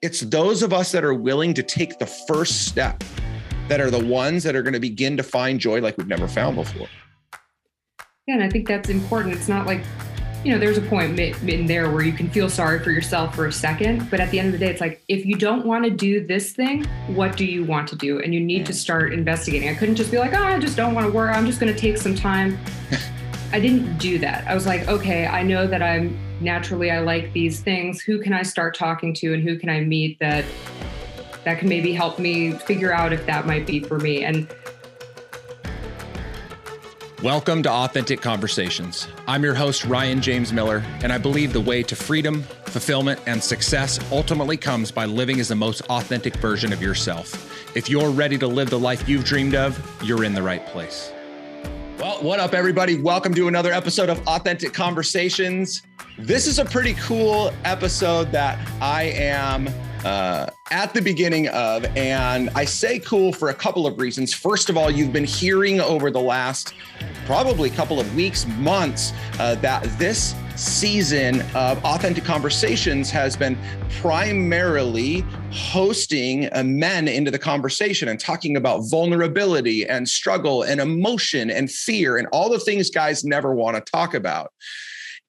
It's those of us that are willing to take the first step that are the ones that are going to begin to find joy like we've never found before. Yeah, and I think that's important. It's not like, you know, there's a point in there where you can feel sorry for yourself for a second, but at the end of the day, it's like, if you don't want to do this thing, what do you want to do? And you need to start investigating. I couldn't just be like, oh, I just don't want to work. I'm just going to take some time. I didn't do that. I was like, okay, I know that I'm naturally, I like these things. Who can I start talking to and who can I meet that that can maybe help me figure out if that might be for me? And Welcome to Authentic Conversations. I'm your host, Ryan James Miller, and I believe the way to freedom, fulfillment, and success ultimately comes by living as the most authentic version of yourself. If you're ready to live the life you've dreamed of, you're in the right place. Well, what up, everybody? Welcome to another episode of Authentic Conversations. This is a pretty cool episode that I am uh, at the beginning of. And I say cool for a couple of reasons. First of all, you've been hearing over the last probably couple of weeks, months, uh, that this season of Authentic Conversations has been primarily hosting uh, men into the conversation and talking about vulnerability and struggle and emotion and fear and all the things guys never want to talk about.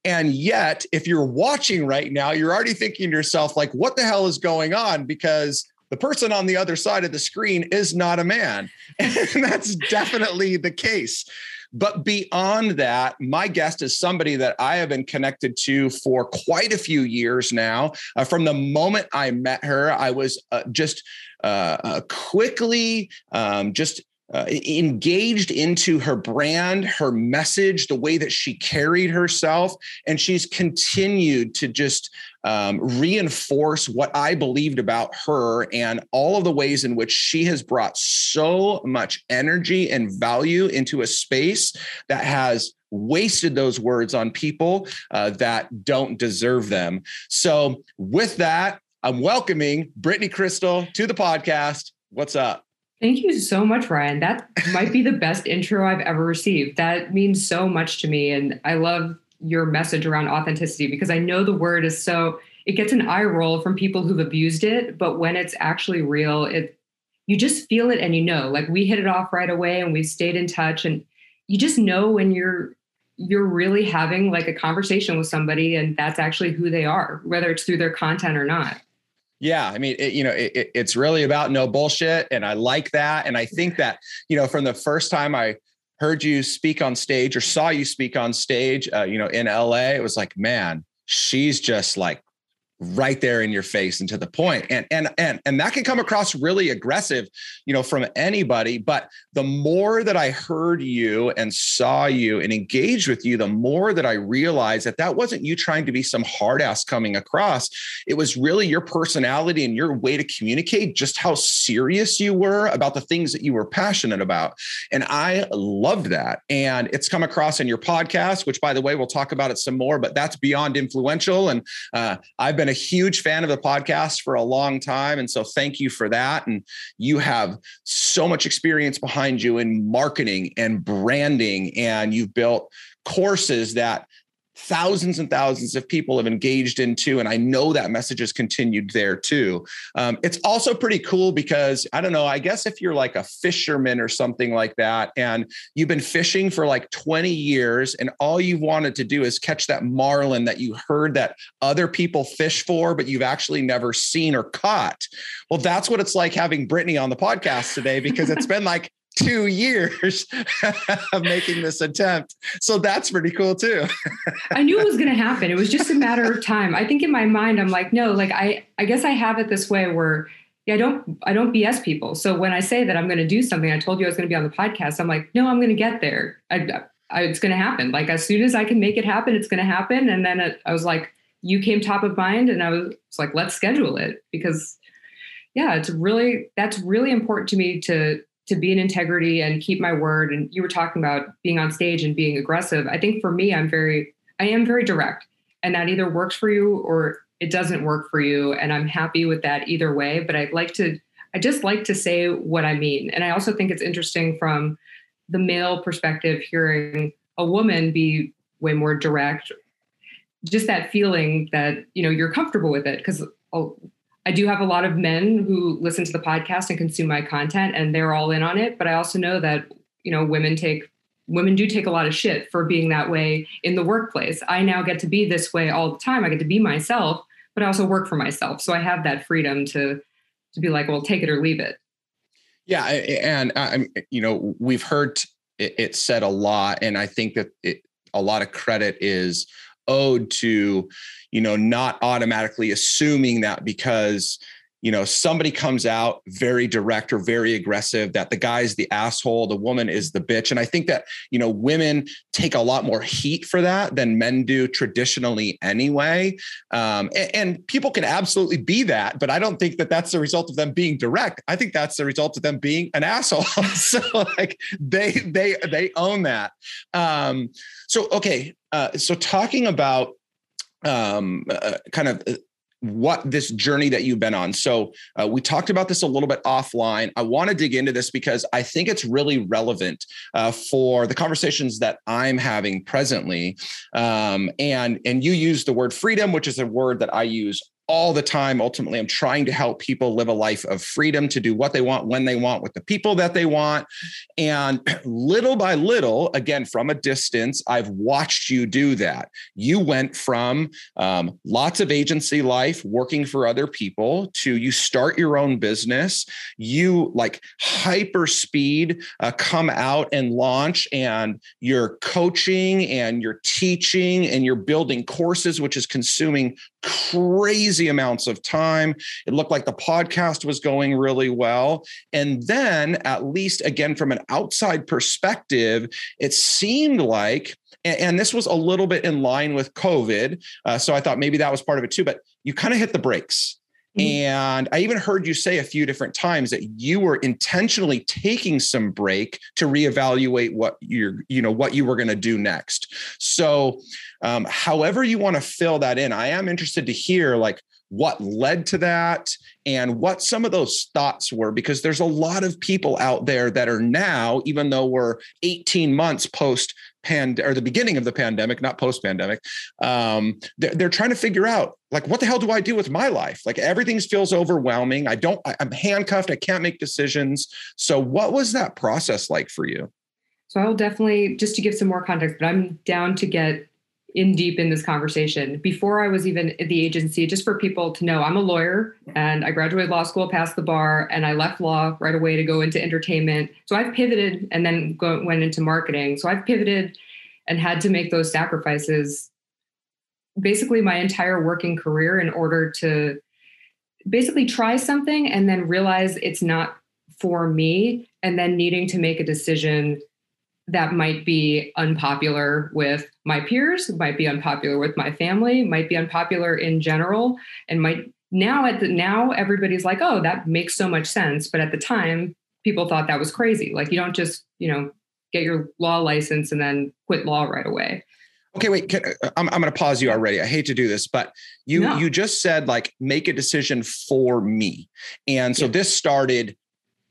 And yet, if you're watching right now, you're already thinking to yourself, like, what the hell is going on? Because the person on the other side of the screen is not a man. And that's definitely the case. But beyond that, my guest is somebody that I have been connected to for quite a few years now. Uh, from the moment I met her, I was uh, just uh, uh quickly um, just uh, engaged into her brand, her message, the way that she carried herself. And she's continued to just um, reinforce what I believed about her and all of the ways in which she has brought so much energy and value into a space that has wasted those words on people uh, that don't deserve them. So, with that, I'm welcoming Brittany Krystle to the podcast. What's up? Thank you so much, Ryan. That might be the best intro I've ever received. That means so much to me. And I love your message around authenticity because I know the word is so, it gets an eye roll from people who've abused it. But when it's actually real, it, you just feel it and you know, like we hit it off right away and we've stayed in touch. And you just know when you're, you're really having like a conversation with somebody and that's actually who they are, whether it's through their content or not. Yeah, I mean, it, you know, it, it's really about no bullshit, and I like that. And I think that you know, from the first time I heard you speak on stage or saw you speak on stage, uh, you know, in LA, it was like, man, she's just like right there in your face and to the point. And and and and that can come across really aggressive you know from anybody but the more that i heard you and saw you and engaged with you the more that i realized that that wasn't you trying to be some hard ass coming across. It was really your personality and your way to communicate just how serious you were about the things that you were passionate about. And i loved that. And it's come across in your podcast which by the way we'll talk about it some more but that's beyond influential. And uh, i've been a huge fan of the podcast for a long time. And so thank you for that. And you have so much experience behind you in marketing and branding, and you've built courses that thousands and thousands of people have engaged into and i know that message has continued there too. Um, it's also pretty cool because i don't know i guess if you're like a fisherman or something like that and you've been fishing for like 20 years and all you've wanted to do is catch that marlin that you heard that other people fish for but you've actually never seen or caught. Well that's what it's like having brittany on the podcast today because it's been like two years of making this attempt. So that's pretty cool too. I knew it was going to happen. It was just a matter of time. I think in my mind, I'm like, no, like I, I guess I have it this way where yeah, I don't, I don't BS people. So when I say that I'm going to do something, I told you I was going to be on the podcast. I'm like, no, I'm going to get there. I, I, it's going to happen. Like as soon as I can make it happen, it's going to happen. And then it, I was like, you came top of mind and I was, was like, let's schedule it because yeah, it's really, that's really important to me to, to be in integrity and keep my word. And you were talking about being on stage and being aggressive. I think for me i'm very i am very direct and that either works for you or it doesn't work for you. And i'm happy with that either way but i'd like to i just like to say what i mean. And i also think it's interesting from the male perspective hearing a woman be way more direct just that feeling that you know you're comfortable with it. Because I do have a lot of men who listen to the podcast and consume my content and they're all in on it. But I also know that, you know, women take women do take a lot of shit for being that way in the workplace. I now get to be this way all the time. I get to be myself, but I also work for myself. So I have that freedom to to be like, well, take it or leave it. Yeah, and I'm, you know, we've heard it, said a lot, and I think that it, a lot of credit is owed to, you know, not automatically assuming that because you know somebody comes out very direct or very aggressive that the guy's the asshole the woman is the bitch. And i think that you know women take a lot more heat for that than men do traditionally anyway. Um, and, and, people can absolutely be that but i don't think that that's the result of them being direct. I think that's the result of them being an asshole. So like they they they own that. Um, so okay uh, so talking about um, uh, kind of uh, what this journey that you've been on. So uh, we talked about this a little bit offline. I want to dig into this because I think it's really relevant uh, for the conversations that I'm having presently. Um, and and you use the word freedom, which is a word that I use all the time. Ultimately, I'm trying to help people live a life of freedom to do what they want, when they want, with the people that they want. And little by little, again, from a distance, I've watched you do that. You went from um, lots of agency life, working for other people, to you start your own business. You like hyper speed uh, come out and launch, and you're coaching and you're teaching and you're building courses, which is consuming crazy amounts of time. It looked like the podcast was going really well. And then, at least again, from an outside perspective, it seemed like, and, this was a little bit in line with COVID. Uh, so I thought maybe that was part of it too, but you kind of hit the brakes. Mm-hmm. And I even heard you say a few different times that you were intentionally taking some break to reevaluate what you're, you know, what you were going to do next. So, um, however you want to fill that in, I am interested to hear like what led to that and what some of those thoughts were because there's a lot of people out there that are now even though we're 18 months post pand or the beginning of the pandemic, not post pandemic, um, they're, they're, trying to figure out like, what the hell do I do with my life? Like everything feels overwhelming. I don't, I, I'm handcuffed. I can't make decisions. So what was that process like for you? So I'll definitely, just to give some more context, but I'm down to get in deep in this conversation. Before I was even at the agency, just for people to know, I'm a lawyer and I graduated law school, passed the bar, and I left law right away to go into entertainment. So I've pivoted and then go, went into marketing. So I've pivoted and had to make those sacrifices basically my entire working career in order to basically try something and then realize it's not for me and then needing to make a decision that might be unpopular with my peers, might be unpopular with my family, might be unpopular in general, and might now at the now everybody's like, oh, that makes so much sense. But at the time, people thought that was crazy. Like you don't just, you know, get your law license and then quit law right away. Okay, wait. Can, uh, I'm, I'm going to pause you already. I hate to do this, but you no. you just said like make a decision for me, and so yeah. this started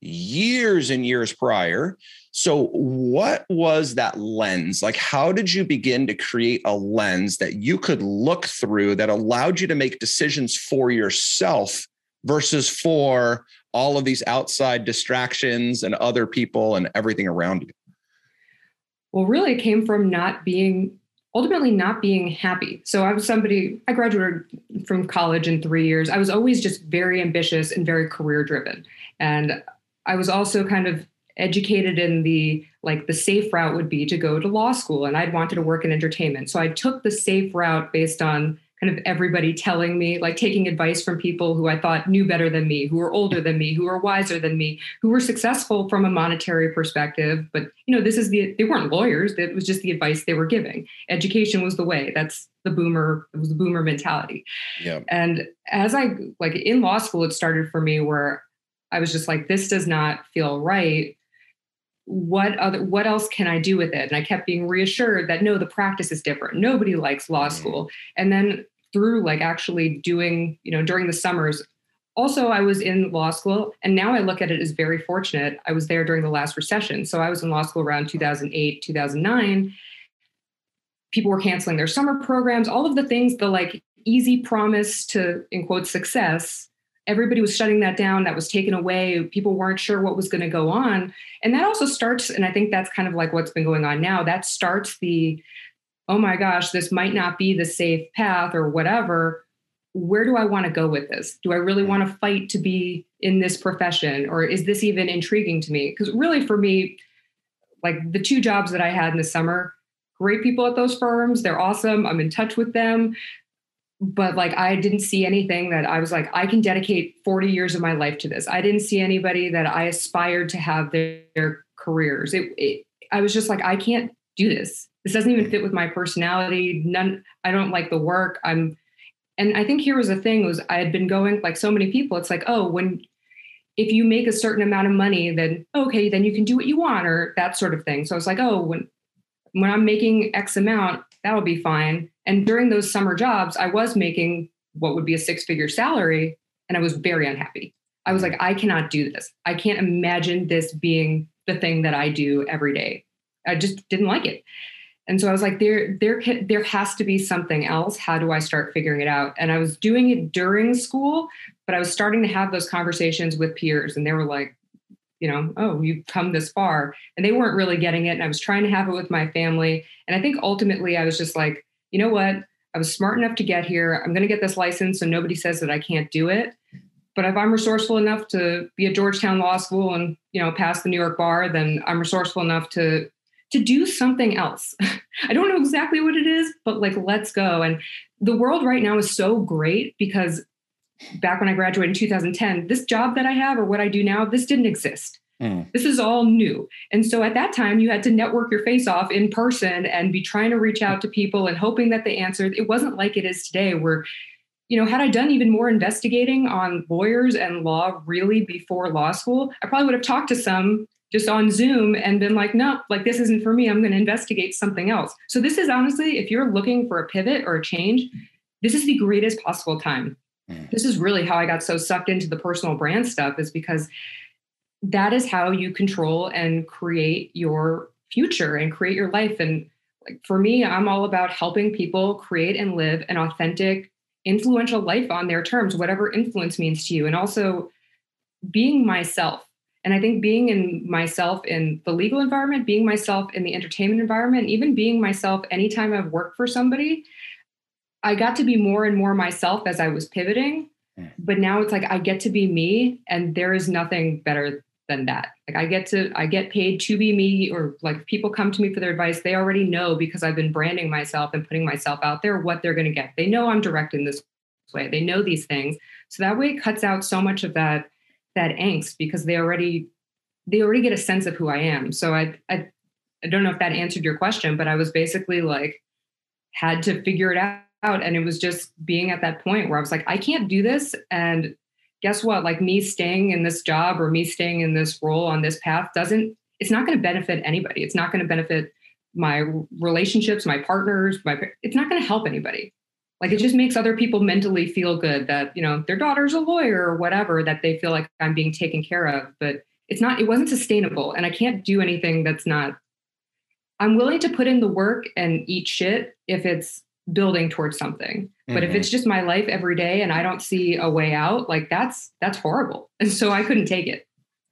years and years prior. So, what was that lens? Like, how did you begin to create a lens that you could look through that allowed you to make decisions for yourself versus for all of these outside distractions and other people and everything around you? Well, really, it came from not being ultimately not being happy. So I was somebody, I graduated from college in three years. I was always just very ambitious and very career driven. And I was also kind of educated in the like the safe route would be to go to law school and I'd wanted to work in entertainment. So I took the safe route based on kind of everybody telling me, like taking advice from people who I thought knew better than me, who were older than me, who were wiser than me, who were successful from a monetary perspective. But you know, this is the they weren't lawyers. It was just the advice they were giving. Education was the way. That's the boomer, it was the boomer mentality. Yeah. And as I like in law school, it started for me where I was just like, this does not feel right what other what else can i do with it? And i kept being reassured that no the practice is different. Nobody likes law school. And then through like actually doing you know during the summers also i was in law school and now i look at it as very fortunate. I was there during the last recession. So i was in law school around 2008 2009 people were canceling their summer programs all of the things the like easy promise to in quote success everybody was shutting that down that was taken away people weren't sure what was going to go on. And that also starts and i think that's kind of like what's been going on now that starts the oh my gosh this might not be the safe path or whatever. Where do i want to go with this? Do i really mm. want to fight to be in this profession or is this even intriguing to me? Because really for me like the two jobs that i had in the summer great people at those firms they're awesome i'm in touch with them but like I didn't see anything that I was like I can dedicate 40 years of my life to this. I didn't see anybody that I aspired to have their, their careers. It, it, I was just like I can't do this. This doesn't even fit with my personality. None I don't like the work. I'm and I think here was the thing was I had been going like so many people it's like oh when if you make a certain amount of money then okay then you can do what you want or that sort of thing. So I was like oh when when I'm making X amount that'll be fine and during those summer jobs, I was making what would be a six figure salary, and I was very unhappy. I was mm-hmm. like, I cannot do this. I can't imagine this being the thing that I do every day. I just didn't like it. And so I was like, there, there, there has to be something else. How do I start figuring it out? And I was doing it during school, but I was starting to have those conversations with peers, and they were like, you know, oh, you've come this far, and they weren't really getting it. And I was trying to have it with my family, and I think ultimately I was just like, you know what? I was smart enough to get here. I'm going to get this license so nobody says that I can't do it. But if I'm resourceful enough to be at Georgetown Law School and, you know, pass the New York bar, then I'm resourceful enough to to do something else. I don't know exactly what it is, but like let's go. And the world right now is so great because back when I graduated in 2010, this job that I have or what I do now, this didn't exist. Mm. This is all new. And so at that time, you had to network your face off in person and be trying to reach out to people and hoping that they answered. It wasn't like it is today, where, you know, had I done even more investigating on lawyers and law really before law school, I probably would have talked to some just on Zoom and been like, no, like this isn't for me. I'm going to investigate something else. So this is honestly, if you're looking for a pivot or a change, this is the greatest possible time. Mm. This is really how I got so sucked into the personal brand stuff, is because that is how you control and create your future and create your life. And like for me, I'm all about helping people create and live an authentic, influential life on their terms, whatever influence means to you. And also being myself. And I think being in myself in the legal environment, being myself in the entertainment environment, even being myself anytime I've worked for somebody, I got to be more and more myself as I was pivoting. Hmm. But now it's like I get to be me, and there is nothing better than that. Like I get to I get paid to be me or like people come to me for their advice, they already know because I've been branding myself and putting myself out there what they're going to get. They know I'm directing this way. They know these things. So that way it cuts out so much of that that angst because they already they already get a sense of who I am. So I I I don't know if that answered your question, but I was basically like had to figure it out and it was just being at that point where I was like I can't do this and guess what? Like me staying in this job or me staying in this role on this path doesn't, it's not going to benefit anybody. It's not going to benefit my relationships, my partners, my, it's not going to help anybody. Like it just makes other people mentally feel good that, you know, their daughter's a lawyer or whatever, that they feel like I'm being taken care of. But it's not, it wasn't sustainable. And I can't do anything that's not, I'm willing to put in the work and eat shit if it's building towards something. But mm-hmm. if it's just my life every day and I don't see a way out, like that's that's horrible. And so I couldn't take it.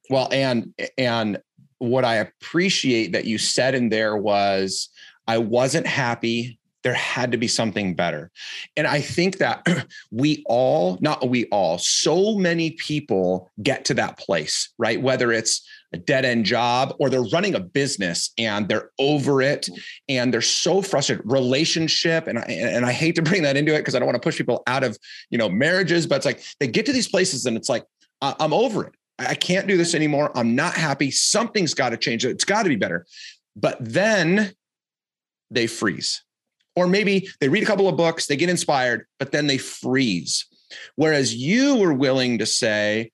Well, and and what I appreciate that you said in there was I wasn't happy. There had to be something better. And I think that we all, not we all, so many people get to that place, right? Whether it's a dead end job or they're running a business and they're over it and they're so frustrated. Relationship and I, and I hate to bring that into it because I don't want to push people out of you know marriages but it's like they get to these places and it's like I'm over it. I can't do this anymore. I'm not happy. Something's got to change. It's got to be better. But then they freeze. Or maybe they read a couple of books they get inspired but then they freeze. Whereas you were willing to say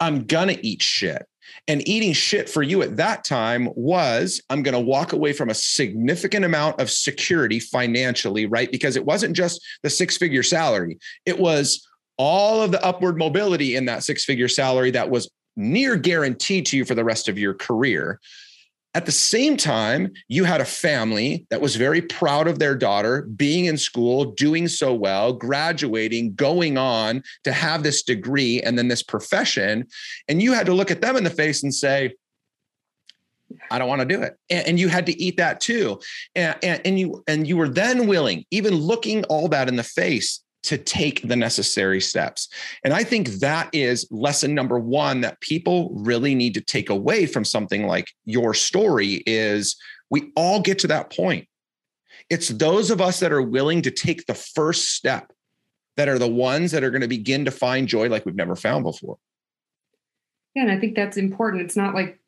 I'm gonna eat shit and eating shit for you at that time was I'm going to walk away from a significant amount of security financially, right? Because it wasn't just the six figure salary, it was all of the upward mobility in that six figure salary that was near guaranteed to you for the rest of your career. At the same time, you had a family that was very proud of their daughter being in school, doing so well, graduating, going on to have this degree and then this profession. And you had to look at them in the face and say, I don't want to do it. And, and, you had to eat that too. And, and, and you and you were then willing, even looking all that in the face, to take the necessary steps. And I think that is lesson number 1 that people really need to take away from something like your story is we all get to that point. It's those of us that are willing to take the first step that are the ones that are going to begin to find joy like we've never found before. Yeah, and I think that's important. It's not like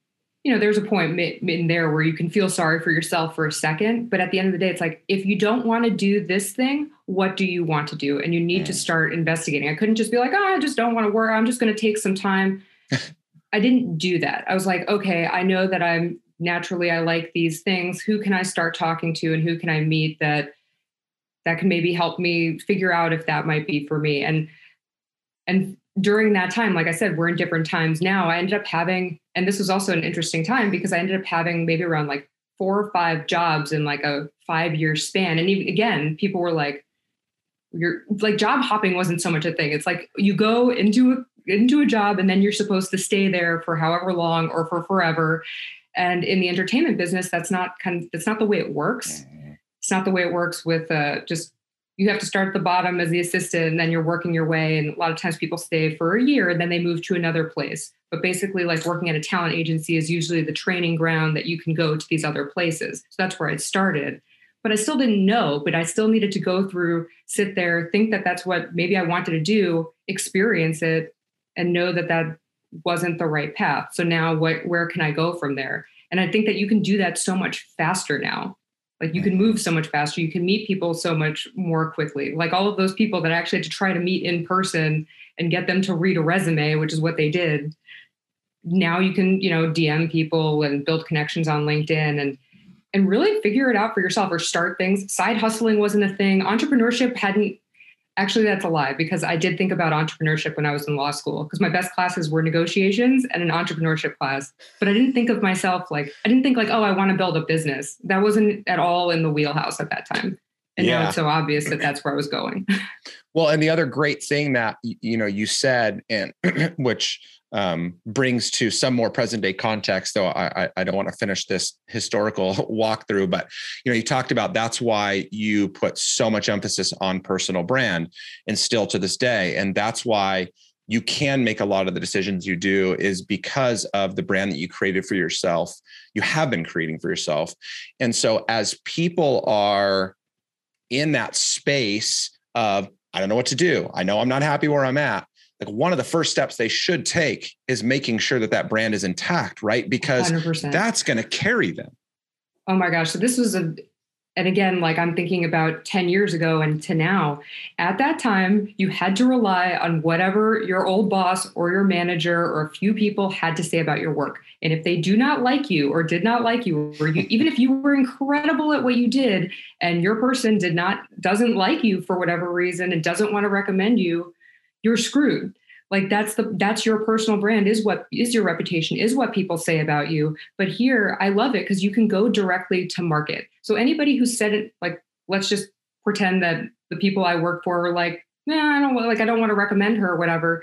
you know, there's a point in there where you can feel sorry for yourself for a second, but at the end of the day, it's like if you don't want to do this thing, what do you want to do? And you need to start investigating. I couldn't just be like, oh, I just don't want to work. I'm just going to take some time. I didn't do that. I was like, okay, I know that I'm naturally I like these things. Who can I start talking to, and who can I meet that that can maybe help me figure out if that might be for me? And and during that time, like I said, we're in different times now. I ended up having, and this was also an interesting time because I ended up having maybe around like four or five jobs in like a five year span. And even, again, people were like, you're like job hopping wasn't so much a thing. It's like you go into a into a job and then you're supposed to stay there for however long or for forever. And in the entertainment business, that's not kind of that's not the way it works. Mm-hmm. It's not the way it works with uh, just you have to start at the bottom as the assistant and then you're working your way and a lot of times people stay for a year and then they move to another place. But basically like working at a talent agency is usually the training ground that you can go to these other places. So that's where i started. But i still didn't know but i still needed to go through sit there think that that's what maybe i wanted to do experience it and know that that wasn't the right path. So now what where can i go from there? And i think that you can do that so much faster now like you can move so much faster. You can meet people so much more quickly. Like all of those people that I actually had to try to meet in person and get them to read a resume, which is what they did. Now you can, you know, DM people and build connections on LinkedIn and and really figure it out for yourself or start things. Side hustling wasn't a thing. Entrepreneurship hadn't Actually, that's a lie because I did think about entrepreneurship when I was in law school because my best classes were negotiations and an entrepreneurship class. But I didn't think of myself like, I didn't think like, oh, I want to build a business. That wasn't at all in the wheelhouse at that time. And yeah. now it's so obvious that that's where I was going. well, and the other great thing that, you know, you said, and which um, brings to some more present day context. Though I, I don't want to finish this historical walkthrough, but you know, you talked about that's why you put so much emphasis on personal brand, and still to this day, and that's why you can make a lot of the decisions you do is because of the brand that you created for yourself. You have been creating for yourself, and so as people are in that space of I don't know what to do. I know I'm not happy where I'm at like one of the first steps they should take is making sure that that brand is intact, right? Because 100%. that's going to carry them. Oh my gosh. So this was a, and again, like I'm thinking about 10 years ago and to now, at that time, you had to rely on whatever your old boss or your manager or a few people had to say about your work. And if they do not like you or did not like you, or you, even if you were incredible at what you did and your person did not, doesn't like you for whatever reason and doesn't want to recommend you, you're screwed. Like that's the that's your personal brand is what is your reputation is what people say about you. But here i love it because you can go directly to market. So anybody who said it like let's just pretend that the people i work for are like nah, i don't like i don't want to recommend her or whatever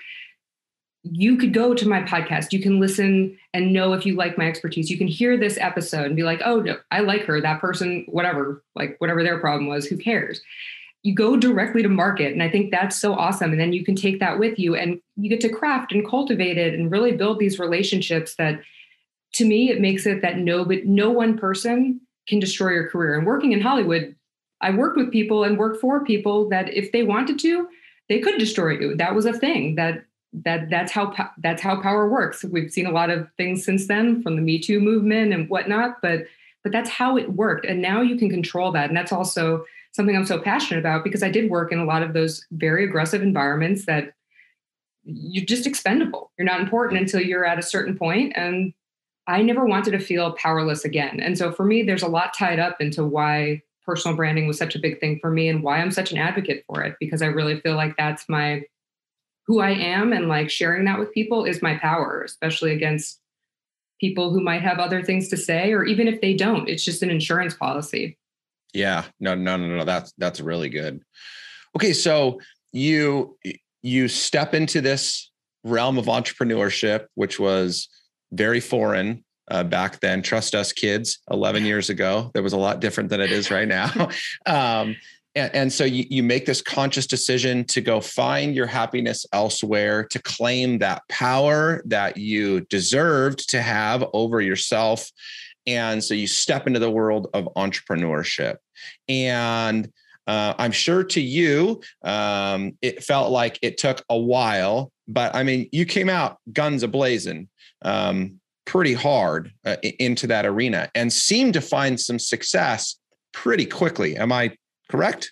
you could go to my podcast. You can listen and know if you like my expertise. You can hear this episode and be like oh no, i like her that person whatever like whatever their problem was who cares you go directly to market. And i think that's so awesome. And then you can take that with you and you get to craft and cultivate it and really build these relationships that to me it makes it that no but no one person can destroy your career. And working in hollywood i worked with people and worked for people that if they wanted to they could destroy you. That was a thing that that that's how that's how power works. We've seen a lot of things since then from the me too movement and whatnot but but that's how it worked. And now you can control that. And that's also something I'm so passionate about because I did work in a lot of those very aggressive environments that you're just expendable. You're not important until you're at a certain point. And I never wanted to feel powerless again. And so for me, there's a lot tied up into why personal branding was such a big thing for me and why I'm such an advocate for it because I really feel like that's my who I am and like sharing that with people is my power, especially against people who might have other things to say, or even if they don't, it's just an insurance policy. Yeah, no, no, no, no. That's that's really good. Okay, so you you step into this realm of entrepreneurship, which was very foreign uh, back then. Trust us, kids. Eleven years ago, that was a lot different than it is right now. um, and, and, so you, you make this conscious decision to go find your happiness elsewhere, to claim that power that you deserved to have over yourself. And so you step into the world of entrepreneurship. And uh, I'm sure to you, um, it felt like it took a while, but I mean, you came out guns a blazing um, pretty hard uh, into that arena and seemed to find some success pretty quickly. Am I correct?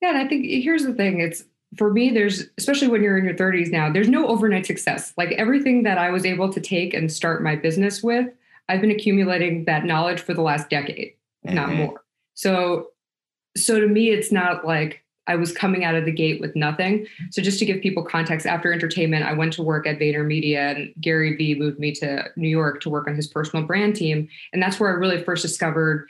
Yeah, and I think here's the thing: it's for me. There's especially when you're in your 30s now. There's no overnight success. Like everything that I was able to take and start my business with, I've been accumulating that knowledge for the last decade, mm-hmm. not more. So so to me, it's not like I was coming out of the gate with nothing. So just to give people context, after entertainment, I went to work at VaynerMedia and Gary Vee moved me to New York to work on his personal brand team. And that's where I really first discovered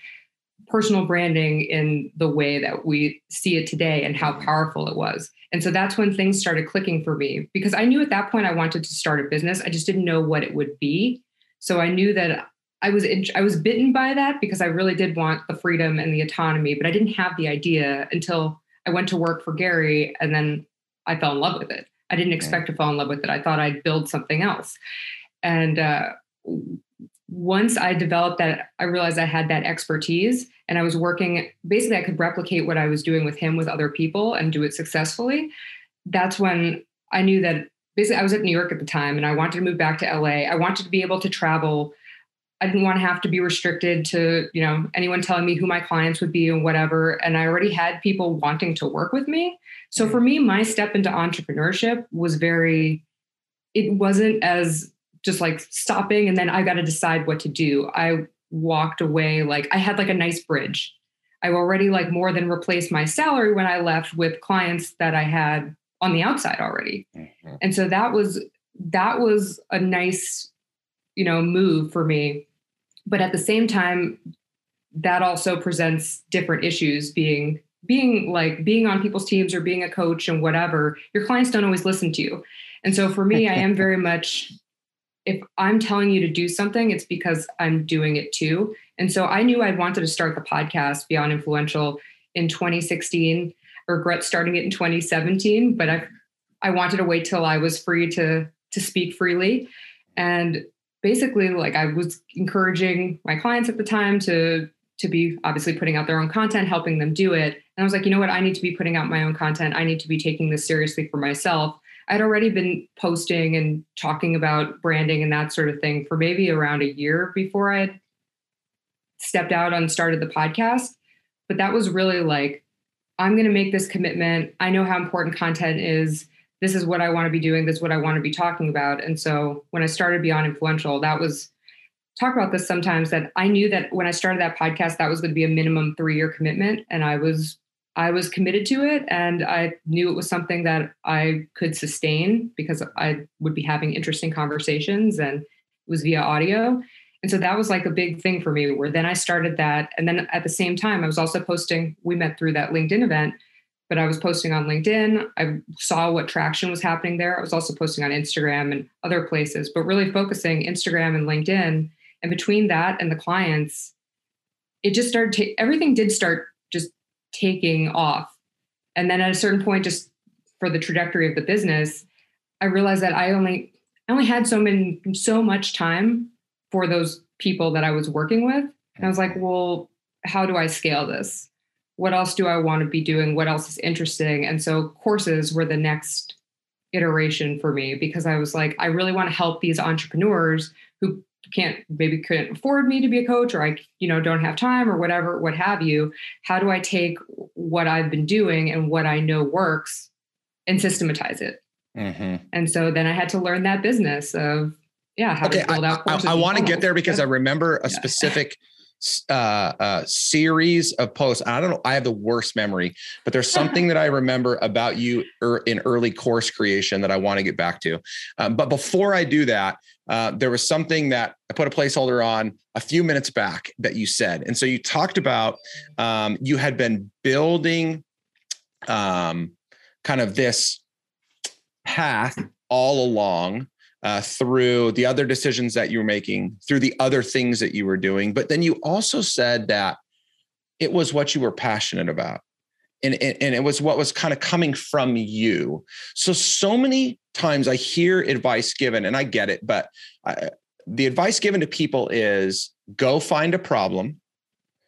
personal branding in the way that we see it today and how powerful it was. And so that's when things started clicking for me because I knew at that point I wanted to start a business. I just didn't know what it would be. So I knew that I was I was bitten by that because I really did want the freedom and the autonomy, but I didn't have the idea until I went to work for Gary and then I fell in love with it. I didn't expect to fall in love with it. I thought I'd build something else. And uh, once I developed that, I realized I had that expertise and I was working, basically, I could replicate what I was doing with him with other people and do it successfully. That's when I knew that basically I was at New York at the time and I wanted to move back to LA. I wanted to be able to travel I didn't want to have to be restricted to, you know, anyone telling me who my clients would be and whatever. And I already had people wanting to work with me. So for me, my step into entrepreneurship was very, it wasn't as just like stopping and then I got to decide what to do. I walked away like I had like a nice bridge. I already like more than replaced my salary when I left with clients that I had on the outside already. Mm-hmm. And so that was that was a nice you know move for me but at the same time that also presents different issues being being like being on people's teams or being a coach and whatever your clients don't always listen to you and so for me i am very much if i'm telling you to do something it's because i'm doing it too and so i knew i wanted to start the podcast beyond influential in 2016 I regret starting it in 2017 but i i wanted to wait till i was free to to speak freely and basically like I was encouraging my clients at the time to to be obviously putting out their own content, helping them do it. And I was like, you know what? I need to be putting out my own content. I need to be taking this seriously for myself. I'd already been posting and talking about branding and that sort of thing for maybe around a year before I stepped out and started the podcast. But that was really like, I'm going to make this commitment. I know how important content is this is what I want to be doing, this is what I want to be talking about. And so when I started Beyond Influential, that was talk about this sometimes that I knew that when I started that podcast, that was going to be a minimum three year commitment. And I was I was committed to it and I knew it was something that I could sustain because I would be having interesting conversations and it was via audio. And so that was like a big thing for me where then I started that. And then at the same time, I was also posting, we met through that LinkedIn event but I was posting on LinkedIn. I saw what traction was happening there. I was also posting on Instagram and other places, but really focusing Instagram and LinkedIn. And between that and the clients, it just started, ta- everything did start just taking off. And then at a certain point, just for the trajectory of the business, I realized that I only, I only had so many, so much time for those people that I was working with. And I was like, well, how do I scale this? what else do I want to be doing? What else is interesting? And so courses were the next iteration for me because I was like, I really want to help these entrepreneurs who can't maybe couldn't afford me to be a coach or I, you know, don't have time or whatever, what have you. How do I take what I've been doing and what I know works and systematize it? Mm-hmm. And so then I had to learn that business of yeah, how okay, to build out courses. I, I, I want to get there because I remember a yeah. specific uh, uh, series of posts. I don't know. I have the worst memory, but there's something that I remember about you er, in early course creation that I want to get back to. Um, but before I do that, uh, there was something that I put a placeholder on a few minutes back that you said. And so you talked about um, you had been building um, kind of this path all along uh, through the other decisions that you were making, through the other things that you were doing. But then you also said that it was what you were passionate about. And, and, it was what was kind of coming from you. So, so many times I hear advice given, and I get it, but I, the advice given to people is go find a problem,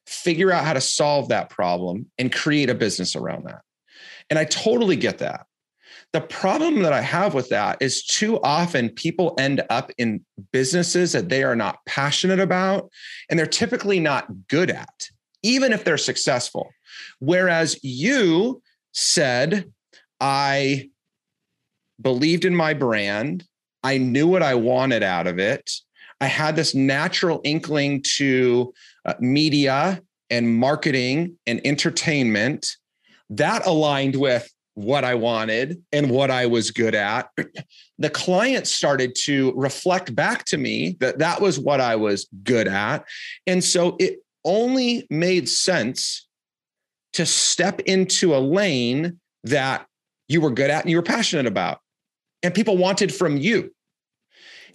figure out how to solve that problem, and create a business around that. And I totally get that. The problem that I have with that is too often people end up in businesses that they are not passionate about and they're typically not good at, even if they're successful. Whereas you said, I believed in my brand, I knew what I wanted out of it. I had this natural inkling to uh, media and marketing and entertainment that aligned with what I wanted and what I was good at, the client started to reflect back to me that that was what I was good at. And so it only made sense to step into a lane that you were good at and you were passionate about and people wanted from you.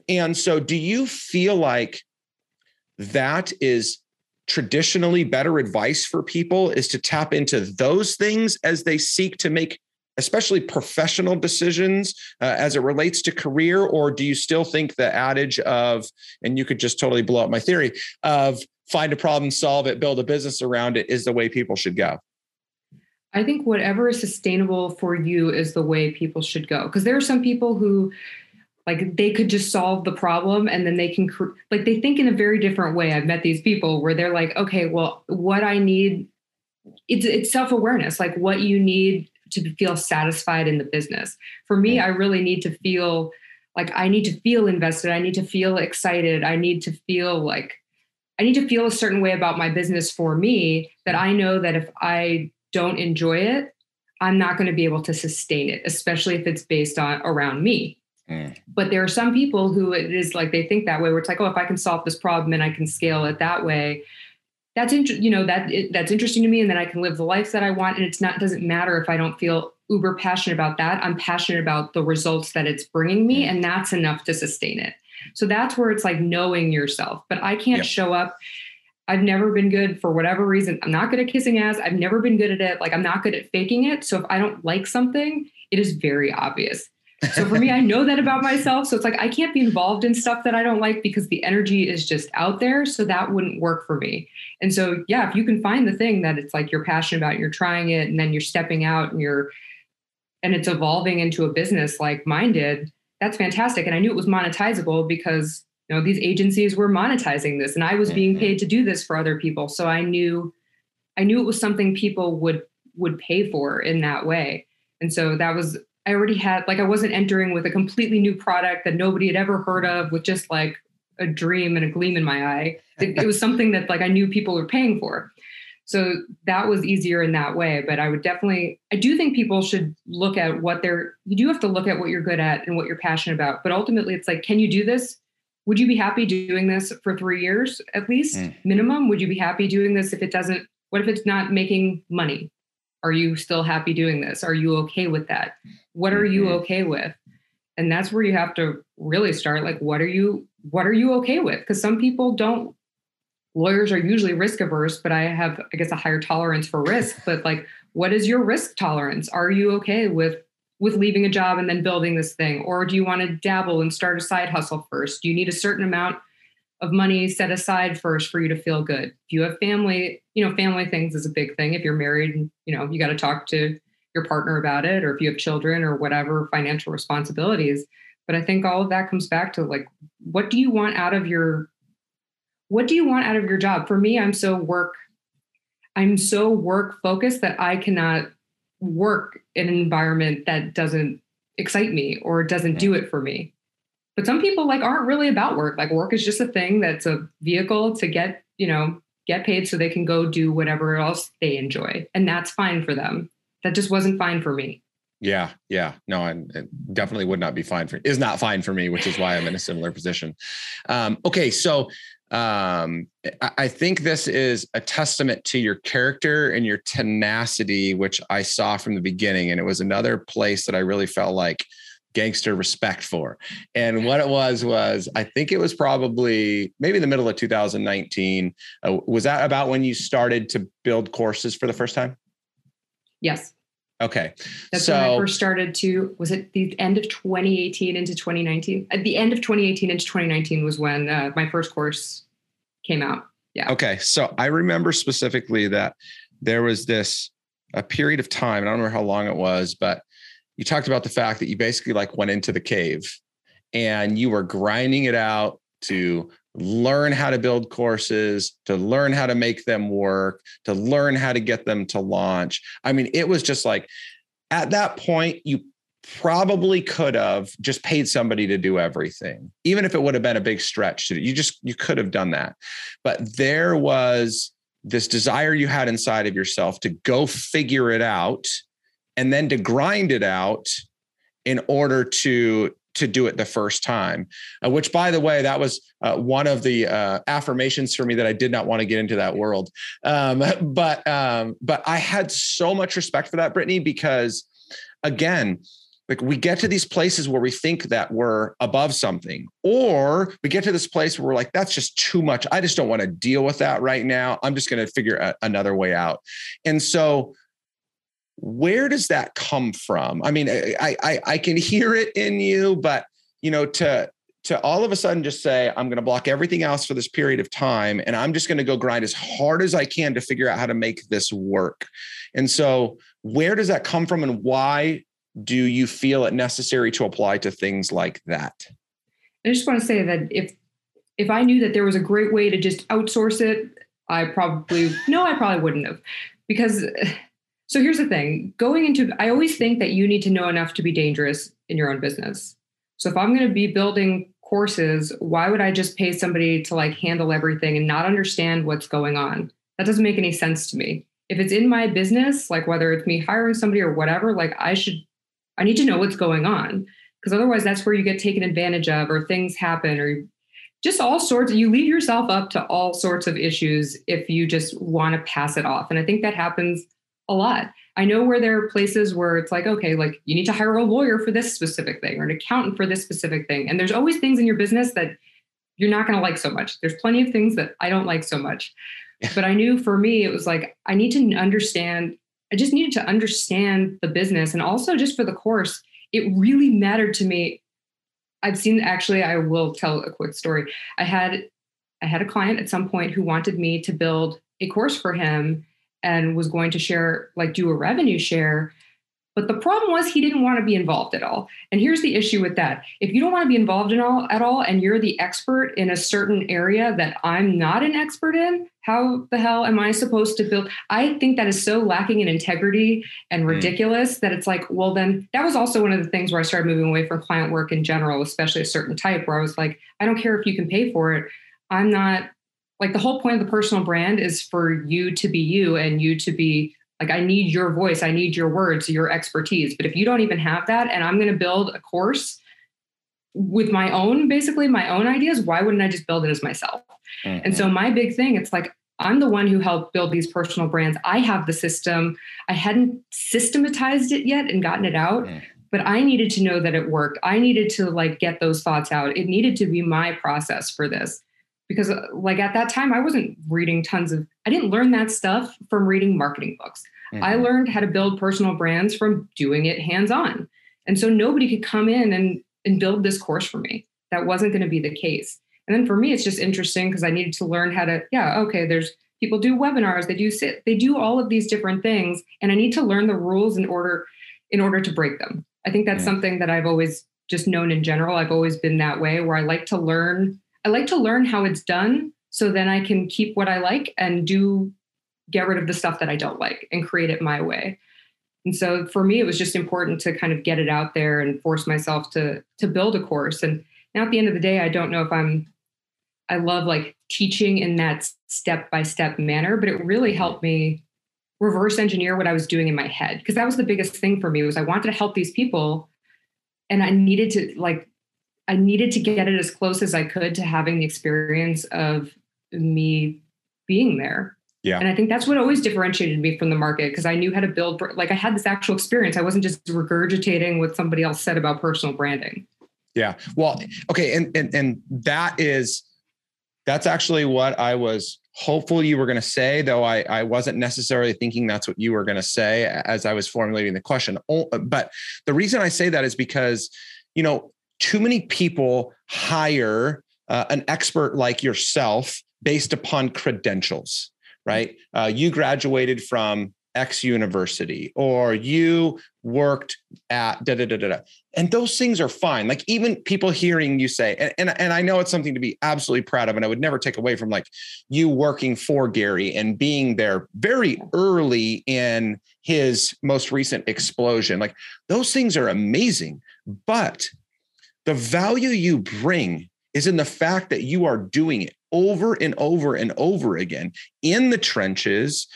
And so, do you feel like that is traditionally better advice for people is to tap into those things as they seek to make especially professional decisions uh, as it relates to career or do you still think the adage of and you could just totally blow up my theory of find a problem solve it build a business around it is the way people should go? I think whatever is sustainable for you is the way people should go. Because there are some people who like they could just solve the problem and then they can like they think in a very different way. I've met these people where they're like okay well what i need it's it's self-awareness. Like what you need to feel satisfied in the business. For me, I really need to feel like I need to feel invested. I need to feel excited. I need to feel like I need to feel a certain way about my business for me that I know that if I don't enjoy it, I'm not going to be able to sustain it, especially if it's based on around me. Mm. But there are some people who it is like they think that way, where it's like, oh, if I can solve this problem and I can scale it that way, that's interesting you know that it, that's interesting to me and then i can live the life that i want and it's not doesn't matter if i don't feel uber passionate about that. I'm passionate about the results that it's bringing me and that's enough to sustain it. So that's where it's like knowing yourself but i can't yep. show up. I've never been good for whatever reason. I'm not good at kissing ass. I've never been good at it. Like i'm not good at faking it. So if i don't like something it is very obvious so for me, I know that about myself. So it's like I can't be involved in stuff that I don't like because the energy is just out there. So that wouldn't work for me. And so, yeah, if you can find the thing that it's like you're passionate about, you're trying it, and then you're stepping out and you're, and it's evolving into a business like mine did, that's fantastic. And I knew it was monetizable because, you know, these agencies were monetizing this and I was being mm-hmm. paid to do this for other people. So I knew, I knew it was something people would, would pay for in that way. And so that was I already had like I wasn't entering with a completely new product that nobody had ever heard of with just like a dream and a gleam in my eye. It, it was something that like I knew people were paying for. So that was easier in that way. But I would definitely, I do think people should look at what they're, you do have to look at what you're good at and what you're passionate about. But ultimately, it's like, can you do this? Would you be happy doing this for three years at least, mm. minimum? Would you be happy doing this if it doesn't, what if it's not making money? Are you still happy doing this? Are you okay with that? What are you mm-hmm. okay with? And that's where you have to really start like what are you what are you okay with? Because some people don't lawyers are usually risk averse, but I have I guess a higher tolerance for risk, but like what is your risk tolerance? Are you okay with with leaving a job and then building this thing or do you want to dabble and start a side hustle first? Do you need a certain amount of money set aside first for you to feel good. If you have family, you know, family things is a big thing. If you're married, you know, you got to talk to your partner about it, or if you have children or whatever financial responsibilities. But I think all of that comes back to like, what do you want out of your, what do you want out of your job? For me, I'm so work, I'm so work focused that I cannot work in an environment that doesn't excite me or doesn't do it for me but some people like aren't really about work like work is just a thing that's a vehicle to get you know get paid so they can go do whatever else they enjoy. And that's fine for them. That just wasn't fine for me. Yeah, yeah, no, and definitely would not be fine for is not fine for me, which is why I'm in a similar position. Um, okay, so um, I think this is a testament to your character and your tenacity, which I saw from the beginning, and it was another place that I really felt like gangster respect for. And what it was was I think it was probably maybe the middle of 2019. Uh, was that about when you started to build courses for the first time? Yes. Okay. That's so, when I first started to, was it the end of 2018 into 2019? At the end of 2018 into 2019 was when uh, my first course came out. Yeah. Okay. So I remember specifically that there was this, a period of time, and I don't remember how long it was, but you talked about the fact that you basically like went into the cave and you were grinding it out to learn how to build courses, to learn how to make them work, to learn how to get them to launch. I mean, it was just like at that point, you probably could have just paid somebody to do everything, even if it would have been a big stretch to do. You just, you could have done that. But there was this desire you had inside of yourself to go figure it out and then to grind it out in order to to do it the first time, uh, which, by the way, that was uh, one of the uh, affirmations for me that I did not want to get into that world. Um, but um, but I had so much respect for that, Brittany, because again, like we get to these places where we think that we're above something, or we get to this place where we're like, that's just too much. I just don't want to deal with that right now. I'm just going to figure a- another way out. And so where does that come from? I mean I, I i can hear it in you but you know to to all of a sudden just say i'm going to block everything else for this period of time and i'm just going to go grind as hard as i can to figure out how to make this work. And so where does that come from and why do you feel it necessary to apply to things like that? I just want to say that if if i knew that there was a great way to just outsource it i probably no i probably wouldn't have. Because so here's the thing going into, I always think that you need to know enough to be dangerous in your own business. So if I'm going to be building courses, why would I just pay somebody to like handle everything and not understand what's going on? That doesn't make any sense to me. If it's in my business, like whether it's me hiring somebody or whatever, like I should, I need to know what's going on because otherwise that's where you get taken advantage of or things happen or just all sorts you leave yourself up to all sorts of issues if you just want to pass it off and i think that happens a lot. I know where there are places where it's like, okay, like you need to hire a lawyer for this specific thing or an accountant for this specific thing. And there's always things in your business that you're not going to like so much. There's plenty of things that I don't like so much. but I knew for me, it was like, I need to understand, I just needed to understand the business. And also just for the course, it really mattered to me. I've seen actually, I will tell a quick story. I had I had a client at some point who wanted me to build a course for him and was going to share, like do a revenue share. But the problem was he didn't want to be involved at all. And here's the issue with that. If you don't want to be involved in all at all and you're the expert in a certain area that I'm not an expert in, how the hell am I supposed to build? I think that is so lacking in integrity and hmm. ridiculous mm. that it's like, well, then that was also one of the things where I started moving away from client work in general, especially a certain type where I was like, I don't care if you can pay for it. I'm not like the whole point of the personal brand is for you to be you and you to be like i need your voice i need your words your expertise but if you don't even have that and i'm going to build a course with my own basically my own ideas why wouldn't i just build it as myself mm-hmm. and so mm-hmm. my big thing it's like i'm the one who helped build these personal brands i have the system i hadn't systematized it yet and gotten it out mm. but i needed to know that it worked i needed to like get those thoughts out it needed to be my process for this because uh, like at that time i wasn't reading tons of i didn't learn that stuff from reading marketing books. Mm-hmm. i learned how to build personal brands from doing it hands on and so nobody could come in and and build this course for me. That wasn't going to be the case. And then for me it's just interesting because i needed to learn how to yeah okay there's people do webinars they do sit they do all of these different things and i need to learn the rules in order in order to break them. I think that's mm-hmm. something that i've always just known in general. I've always been that way where i like to learn I like to learn how it's done so then I can keep what I like and do get rid of the stuff that I don't like and create it my way. And so for me, it was just important to kind of get it out there and force myself to to build a course. And now at the end of the day, I don't know if I'm I love like teaching in that step by step manner, but it really helped me reverse engineer what I was doing in my head because that was the biggest thing for me was I wanted to help these people and I needed to like I needed to get it as close as I could to having the experience of me being there. Yeah. And I think that's what always differentiated me from the market because I knew how to build like I had this actual experience. I wasn't just regurgitating what somebody else said about personal branding. Yeah. Well, okay, and and and that is that's actually what I was hopeful you were going to say, though I, I wasn't necessarily thinking that's what you were going to say as I was formulating the question. But the reason I say that is because, you know, too many people hire uh, an expert like yourself based upon credentials, right? Uh, you graduated from X university or you worked at da da da da. And those things are fine. Like even people hearing you say, and, and, and I know it's something to be absolutely proud of. And I would never take away from like you working for Gary and being there very early in his most recent explosion. Like those things are amazing. But the value you bring is in the fact that you are doing it over and over and over again in the trenches